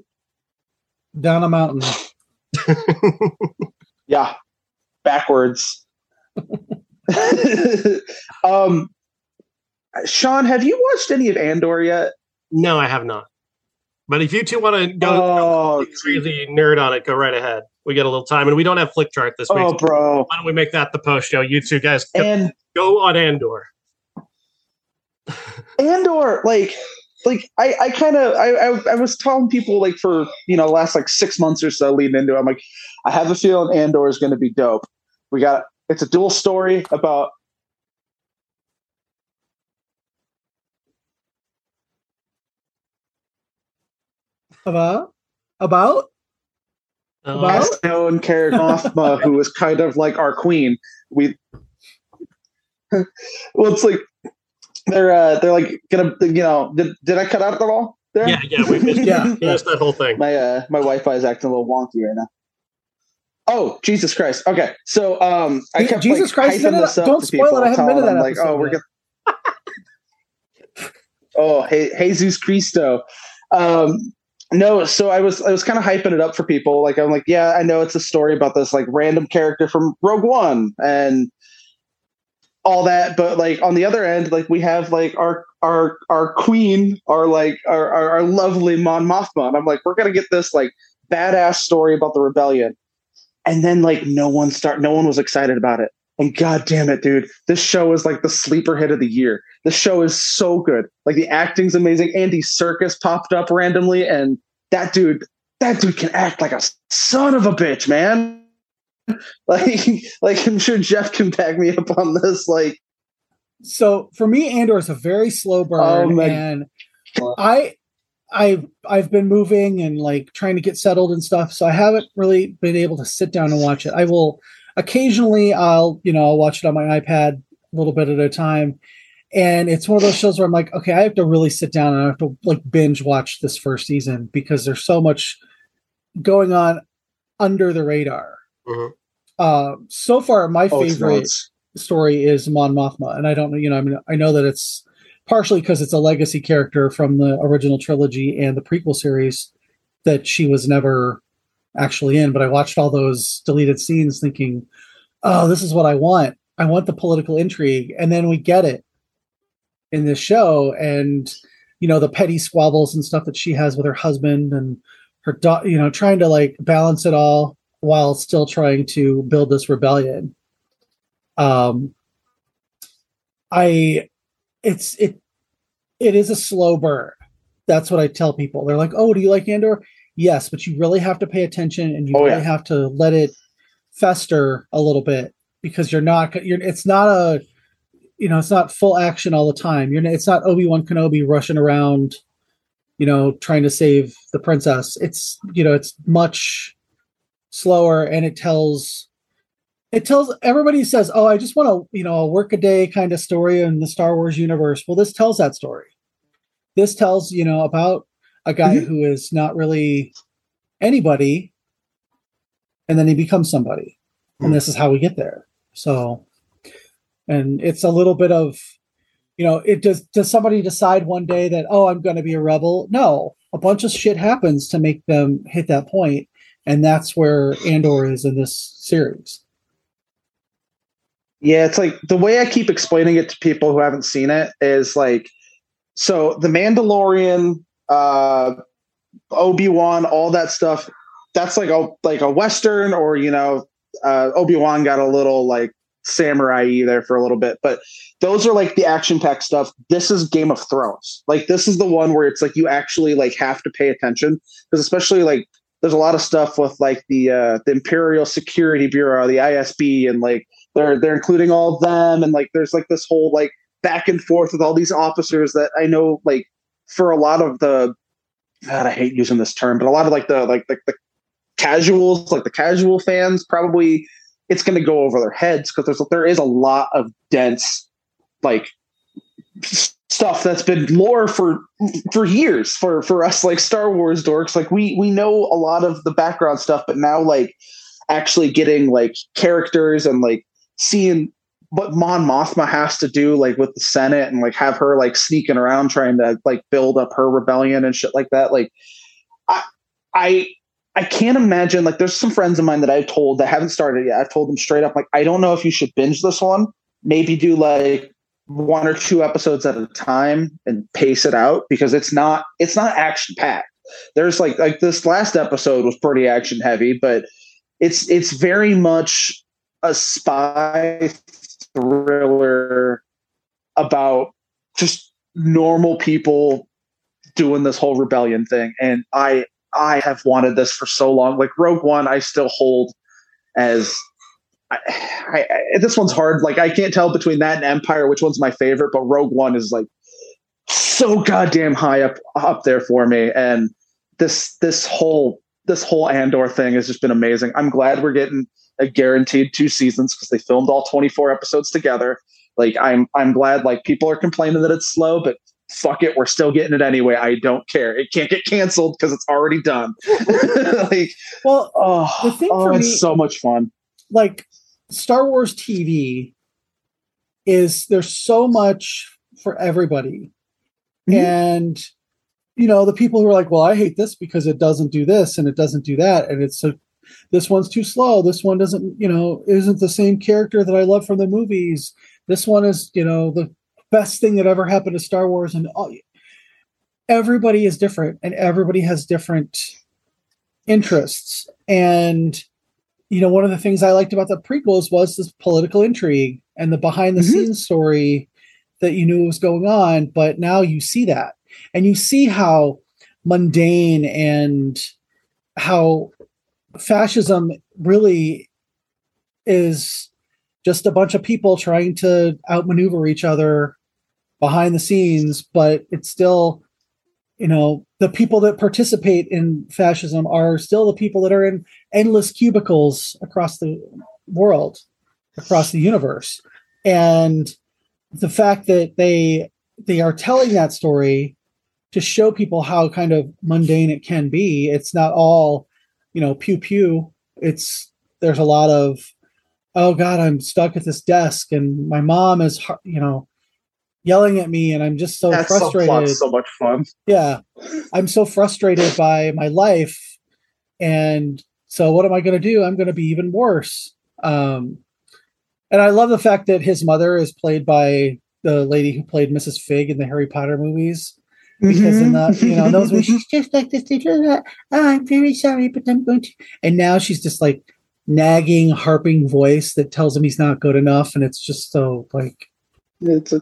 down a mountain. yeah, backwards. um, Sean, have you watched any of Andor yet? no, I have not. But if you two want to go Oh, crazy nerd on it, go right ahead. We get a little time, and we don't have flick chart this week. oh, so bro. why don't we make that the post show? You two guys go- And go on Andor. Andor, like, like I, I kind of, I, I, I was telling people like for you know last like six months or so leading into, it, I'm like, I have a feeling Andor is going to be dope. We got it's a dual story about About about Uh, About? Stone Carrot Mothma, who was kind of like our queen. We, well, it's like they're uh, they're like gonna you know did, did I cut out at all there? yeah, yeah, we missed, Yeah. we missed that whole thing. my uh my Wi-Fi is acting a little wonky right now. Oh Jesus Christ! Okay, so um, I kept Jesus like, Christ, hyping no, no, this up don't to spoil people, it. I haven't been to that like, oh, we're gonna. oh, hey, Jesus Cristo. Um, no, so I was I was kind of hyping it up for people. Like I'm like, yeah, I know it's a story about this like random character from Rogue One and all that, but like on the other end, like we have like our our our queen, our like our our, our lovely Mon Mothma, and I'm like, we're gonna get this like badass story about the rebellion, and then like no one start, no one was excited about it. And god damn it, dude, this show is like the sleeper hit of the year. The show is so good. Like the acting's amazing. Andy Serkis popped up randomly, and that dude, that dude can act like a son of a bitch, man. Like, like I'm sure Jeff can back me up on this. Like, so for me, Andor is a very slow burn, Oh, and I, I, I've been moving and like trying to get settled and stuff, so I haven't really been able to sit down and watch it. I will occasionally, I'll you know, I'll watch it on my iPad a little bit at a time, and it's one of those shows where I'm like, okay, I have to really sit down and I have to like binge watch this first season because there's so much going on under the radar. Mhm. Uh, so far, my oh, favorite story is Mon Mothma, and I don't know, you know, I mean, I know that it's partially because it's a legacy character from the original trilogy and the prequel series that she was never actually in. But I watched all those deleted scenes, thinking, oh, this is what I want. I want the political intrigue. And then we get it in this show. And, you know, the petty squabbles and stuff that she has with her husband and her daughter, you know, trying to like balance it all while still trying to build this rebellion. Um, I, it's, it, it is a slow burn. That's what I tell people. They're like, oh, do you like Andor? Yes, but you really have to pay attention and you Oh, really yeah. have to let it fester a little bit because you're not you're it's not a you know it's not full action all the time. You're it's not obi-wan kenobi rushing around you know trying to save the princess. It's you know it's much slower and it tells it tells everybody says oh i just want to you know a work a day kind of story in the star wars universe. Well this tells that story. This tells you know about a guy mm-hmm. who is not really anybody and then he becomes somebody. And mm. this is how we get there. So and it's a little bit of you know it does does somebody decide one day that oh i'm going to be a rebel? No. A bunch of shit happens to make them hit that point and that's where andor is in this series. Yeah, it's like the way I keep explaining it to people who haven't seen it is like, so the Mandalorian, uh, Obi Wan, all that stuff. That's like a like a western, or you know, uh, Obi Wan got a little like samurai there for a little bit, but those are like the action packed stuff. This is Game of Thrones. Like this is the one where it's like you actually like have to pay attention because especially like there's a lot of stuff with like the uh, the Imperial Security Bureau, the ISB, and like they're they're including all of them and like there's like this whole like back and forth with all these officers that I know like for a lot of the God, I hate using this term, but a lot of like the like the, the casuals, like the casual fans, probably it's going to go over their heads because there's there is a lot of dense like stuff that's been lore for for years for for us like Star Wars dorks. Like we we know a lot of the background stuff, but now like actually getting like characters and like seeing what Mon Mothma has to do like with the Senate and like have her like sneaking around trying to like build up her rebellion and shit like that. Like I I I can't imagine like there's some friends of mine that I've told that haven't started yet. I've told them straight up like I don't know if you should binge this one. Maybe do like one or two episodes at a time and pace it out because it's not it's not action packed. There's like like this last episode was pretty action heavy, but it's it's very much a spy thriller about just normal people doing this whole rebellion thing. And i i have wanted this for so long. Like rogue one i still hold as I, I, I this one's hard. Like i can't tell between that and empire which one's my favorite but rogue one is like so goddamn high up up there for me. And this this whole this whole andor thing has just been amazing. I'm glad we're getting a guaranteed two seasons because they filmed all 24 episodes together. Like I'm I'm glad like people are complaining that it's slow, but fuck it, we're still getting it anyway. I don't care. It can't get canceled because it's already done. like well oh, The thing oh for it's me- so much fun. like Star Wars TV is there's so much for everybody. Mhm. And you know, the people who are like, well, I hate this because it doesn't do this and it doesn't do that. And it's so this one's too slow. This one doesn't, you know, isn't the same character that I love from the movies. This one is, you know, the best thing that ever happened to Star Wars. And all, everybody is different and everybody has different interests. And you know, one of the things I liked about the prequels was this political intrigue and the behind the mm-hmm. scenes story that you knew was going on, but now you see that and you see how mundane and how fascism really is just a bunch of people trying to outmaneuver each other behind the scenes, but it's still, you know, the people that participate in fascism are still the people that are in endless cubicles across the world, across the universe. And the fact that they they are telling that story to show people how kind of mundane it can be. It's not all, you know, pew pew. It's there's a lot of, oh God, I'm stuck at this desk and my mom is, you know, yelling at me and I'm just so frustrated so much fun. yeah i'm so frustrated by my life and so what am i going to do i'm going to be even worse um And I love the fact that his mother is played by the lady who played Mrs. Fig in the Harry Potter movies. Because in mm-hmm. the you know those movies, she's just like this. Oh, I'm very sorry, but I'm going to. And now she's just like nagging, harping voice that tells him he's not good enough, and it's just so like It's a,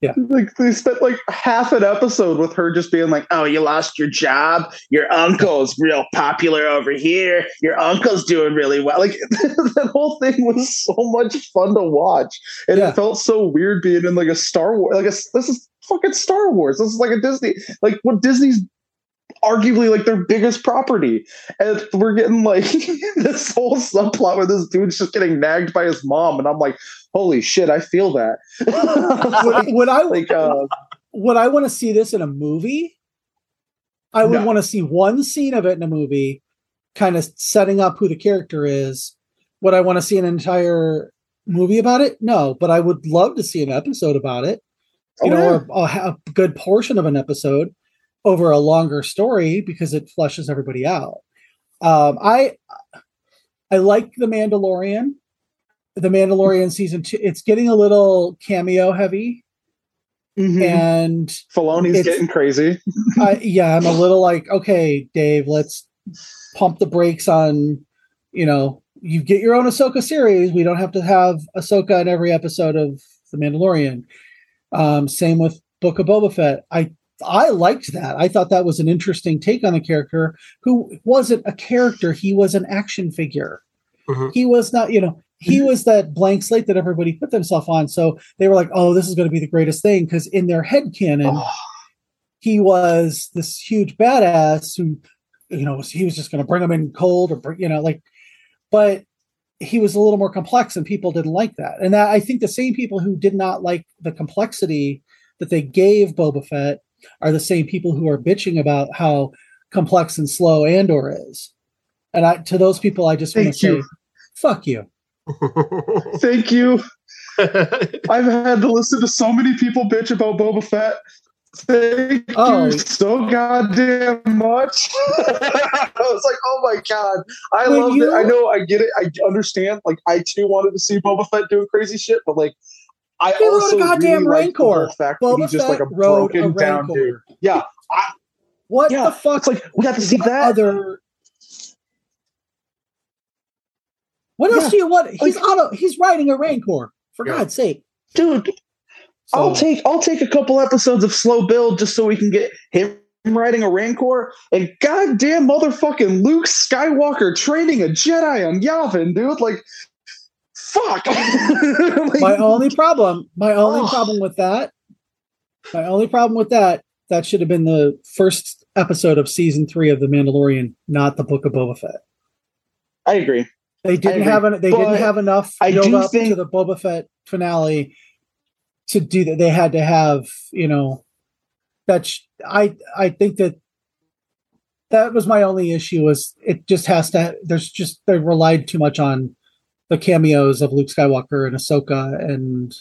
Yeah. Like they spent like half an episode with her just being like, "Oh, you lost your job. Your uncle's real popular over here. Your uncle's doing really well." Like that whole thing was so much fun to watch, and Yeah. it felt so weird being in like a Star Wars. Like a, this is fucking Star Wars. This is like a Disney. Like what Disney's arguably like their biggest property, and we're getting like this whole subplot where this dude's just getting nagged by his mom, and I'm like, "Holy shit, I feel that." would, would I like uh would I want to see this in a movie? I would No. want to see one scene of it in a movie, kind of setting up who the character is. Would I want to see an entire movie about it? No, but I would love to see an episode about it. You Oh, know, yeah. or a, a good portion of an episode over a longer story because it flushes everybody out. Um, I I like the Mandalorian. The Mandalorian season two. It's getting a little cameo heavy, Mhm. and Filoni's getting crazy. I, yeah, I'm a little like, okay, Dave, let's pump the brakes on, you know, you get your own Ahsoka series. We don't have to have Ahsoka in every episode of The Mandalorian. Um, same with Book of Boba Fett. I I liked that. I thought that was an interesting take on a character who wasn't a character. He was an action figure. Mhm. He was not, you know, he was that blank slate that everybody put themselves on. So they were like, oh, this is going to be the greatest thing because in their head canon, Oh, he was this huge badass who, you know, he was just going to bring them in cold or, bring- you know, like, but he was a little more complex and people didn't like that. And that, I think the same people who did not like the complexity that they gave Boba Fett are the same people who are bitching about how complex and slow Andor is. And I, to those people, I just want to say, fuck you. thank you. I've had to listen to so many people bitch about Boba Fett. Thank Oh. you so goddamn much. I was like, oh my god, I When love you- it. I know, I get it, I understand. Like, I too wanted to see Boba Fett doing crazy shit, but like, I He rode a also goddamn really like the whole Rancor. fact that Boba he's just Fett like a broken a down Rancor. dude. Yeah, What yeah. the fuck? It's like we got to see that. other what else Yeah, do you want he's like- on a he's riding a rancor for Yeah. god's sake dude. So, I'll take I'll take a couple episodes of slow build just so we can get him riding a Rancor and goddamn motherfucking Luke Skywalker training a Jedi on Yavin, dude. Like, fuck. Like, my only problem my only Oh. problem with that my only problem with that that should have been the first episode of season three of the mandalorian not the book of boba fett I agree. They didn't agree. have an, they didn't have enough I build do up to think- the boba fett finale to do that they had to have you know that sh- i i think that that was my only issue was it just has to there's just they relied too much on the cameos of luke skywalker and ahsoka and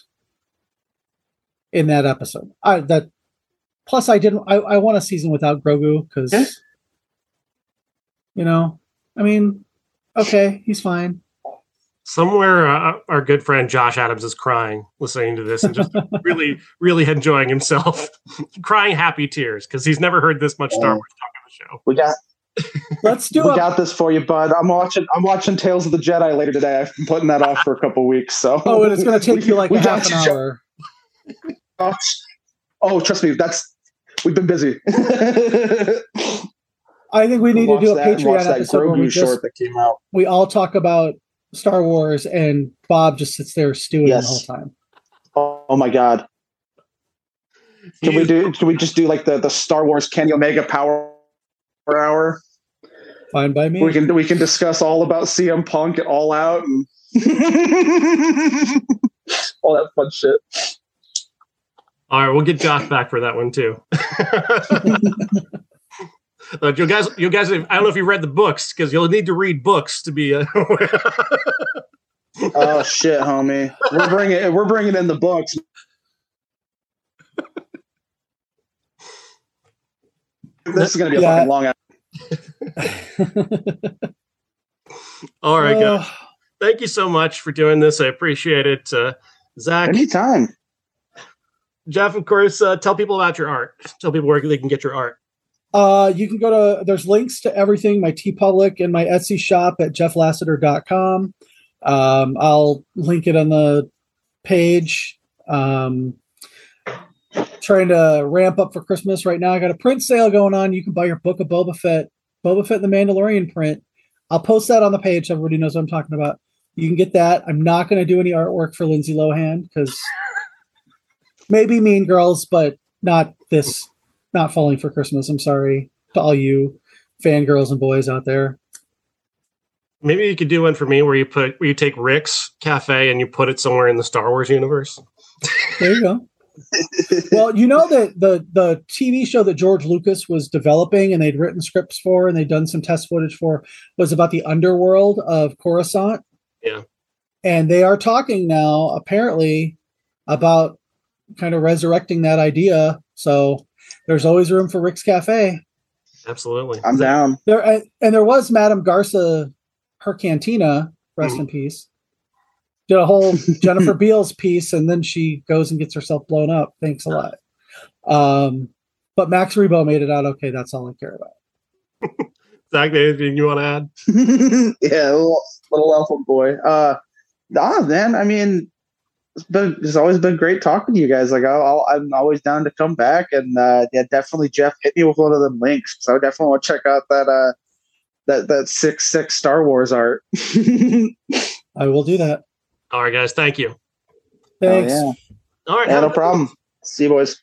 in that episode i that plus i didn't i, I want a season without grogu because Yeah. you know i mean okay he's fine Somewhere, uh, our good friend Josh Adams is crying listening to this and just really, really enjoying himself, crying happy tears because he's never heard this much Star. Wars talk on the show. We got let's do we a got this for you, bud. I'm watching I'm watching Tales of the Jedi later today. I've been putting that off for a couple weeks. So Oh, and it's going to take you like we a got half an hour. Josh. Oh, trust me, that's we've been busy. I think we need to do a that watch Patreon that episode where we just short that came out. we all talk about Star Wars, and Bob just sits there stewing Yes. the whole time. Oh, oh my god. Can we do? Can we just do like the the Star Wars Kenny Omega Power Hour? Fine by me. We can we can discuss all about CM Punk and All Out and all that fun shit. All right, we'll get Josh back for that one too. But you guys, you guys, I don't know if you read the books because you'll need to read books to be. Uh, Oh shit, homie. We're bringing we're bringing in the books. This is gonna be a Yeah. fucking long. hour. all right, guys. Uh, thank you so much for doing this. I appreciate it. Uh, Zach, anytime. Jeff, of course, uh, tell people about your art. Tell people where they can get your art. Uh, you can go to, there's links to everything, my TeePublic and my Etsy shop at jefflassiter.com. Um, I'll link it on the page. Um, trying to ramp up for Christmas right now. I got a print sale going on. You can buy your book of Boba Fett, Boba Fett and the Mandalorian print. I'll post that on the page. So everybody knows what I'm talking about. You can get that. I'm not going to do any artwork for Lindsay Lohan because maybe Mean Girls, but not this, not Falling for Christmas. I'm sorry to all you fangirls and boys out there. Maybe you could do one for me where you put where you take Rick's cafe and you put it somewhere in the Star Wars universe. There you go. well, you know that the the TV show that George Lucas was developing and they'd written scripts for and they'd done some test footage for was about the underworld of Coruscant. Yeah. And they are talking now apparently about kind of resurrecting that idea. So there's always room for Rick's Cafe. Absolutely. I'm down. There and there was Madame Garsa her cantina, rest mm-hmm. in peace did a whole Jennifer Beals piece, and then she goes and gets herself blown up. Thanks a lot. Um, but Max Rebo made it out okay. That's all I care about. Zach, anything you want to add? yeah, little, little elephant boy. Uh, nah, man. I mean, it's been it's always been great talking to you guys. Like i am always down to come back, and uh, yeah, definitely Jeff hit me with one of them links. So I definitely want to check out that uh that that six six Star Wars art. I will do that. All right, guys. Thank you. Thanks. Oh, yeah. All right. Yeah, no problem. See you, boys.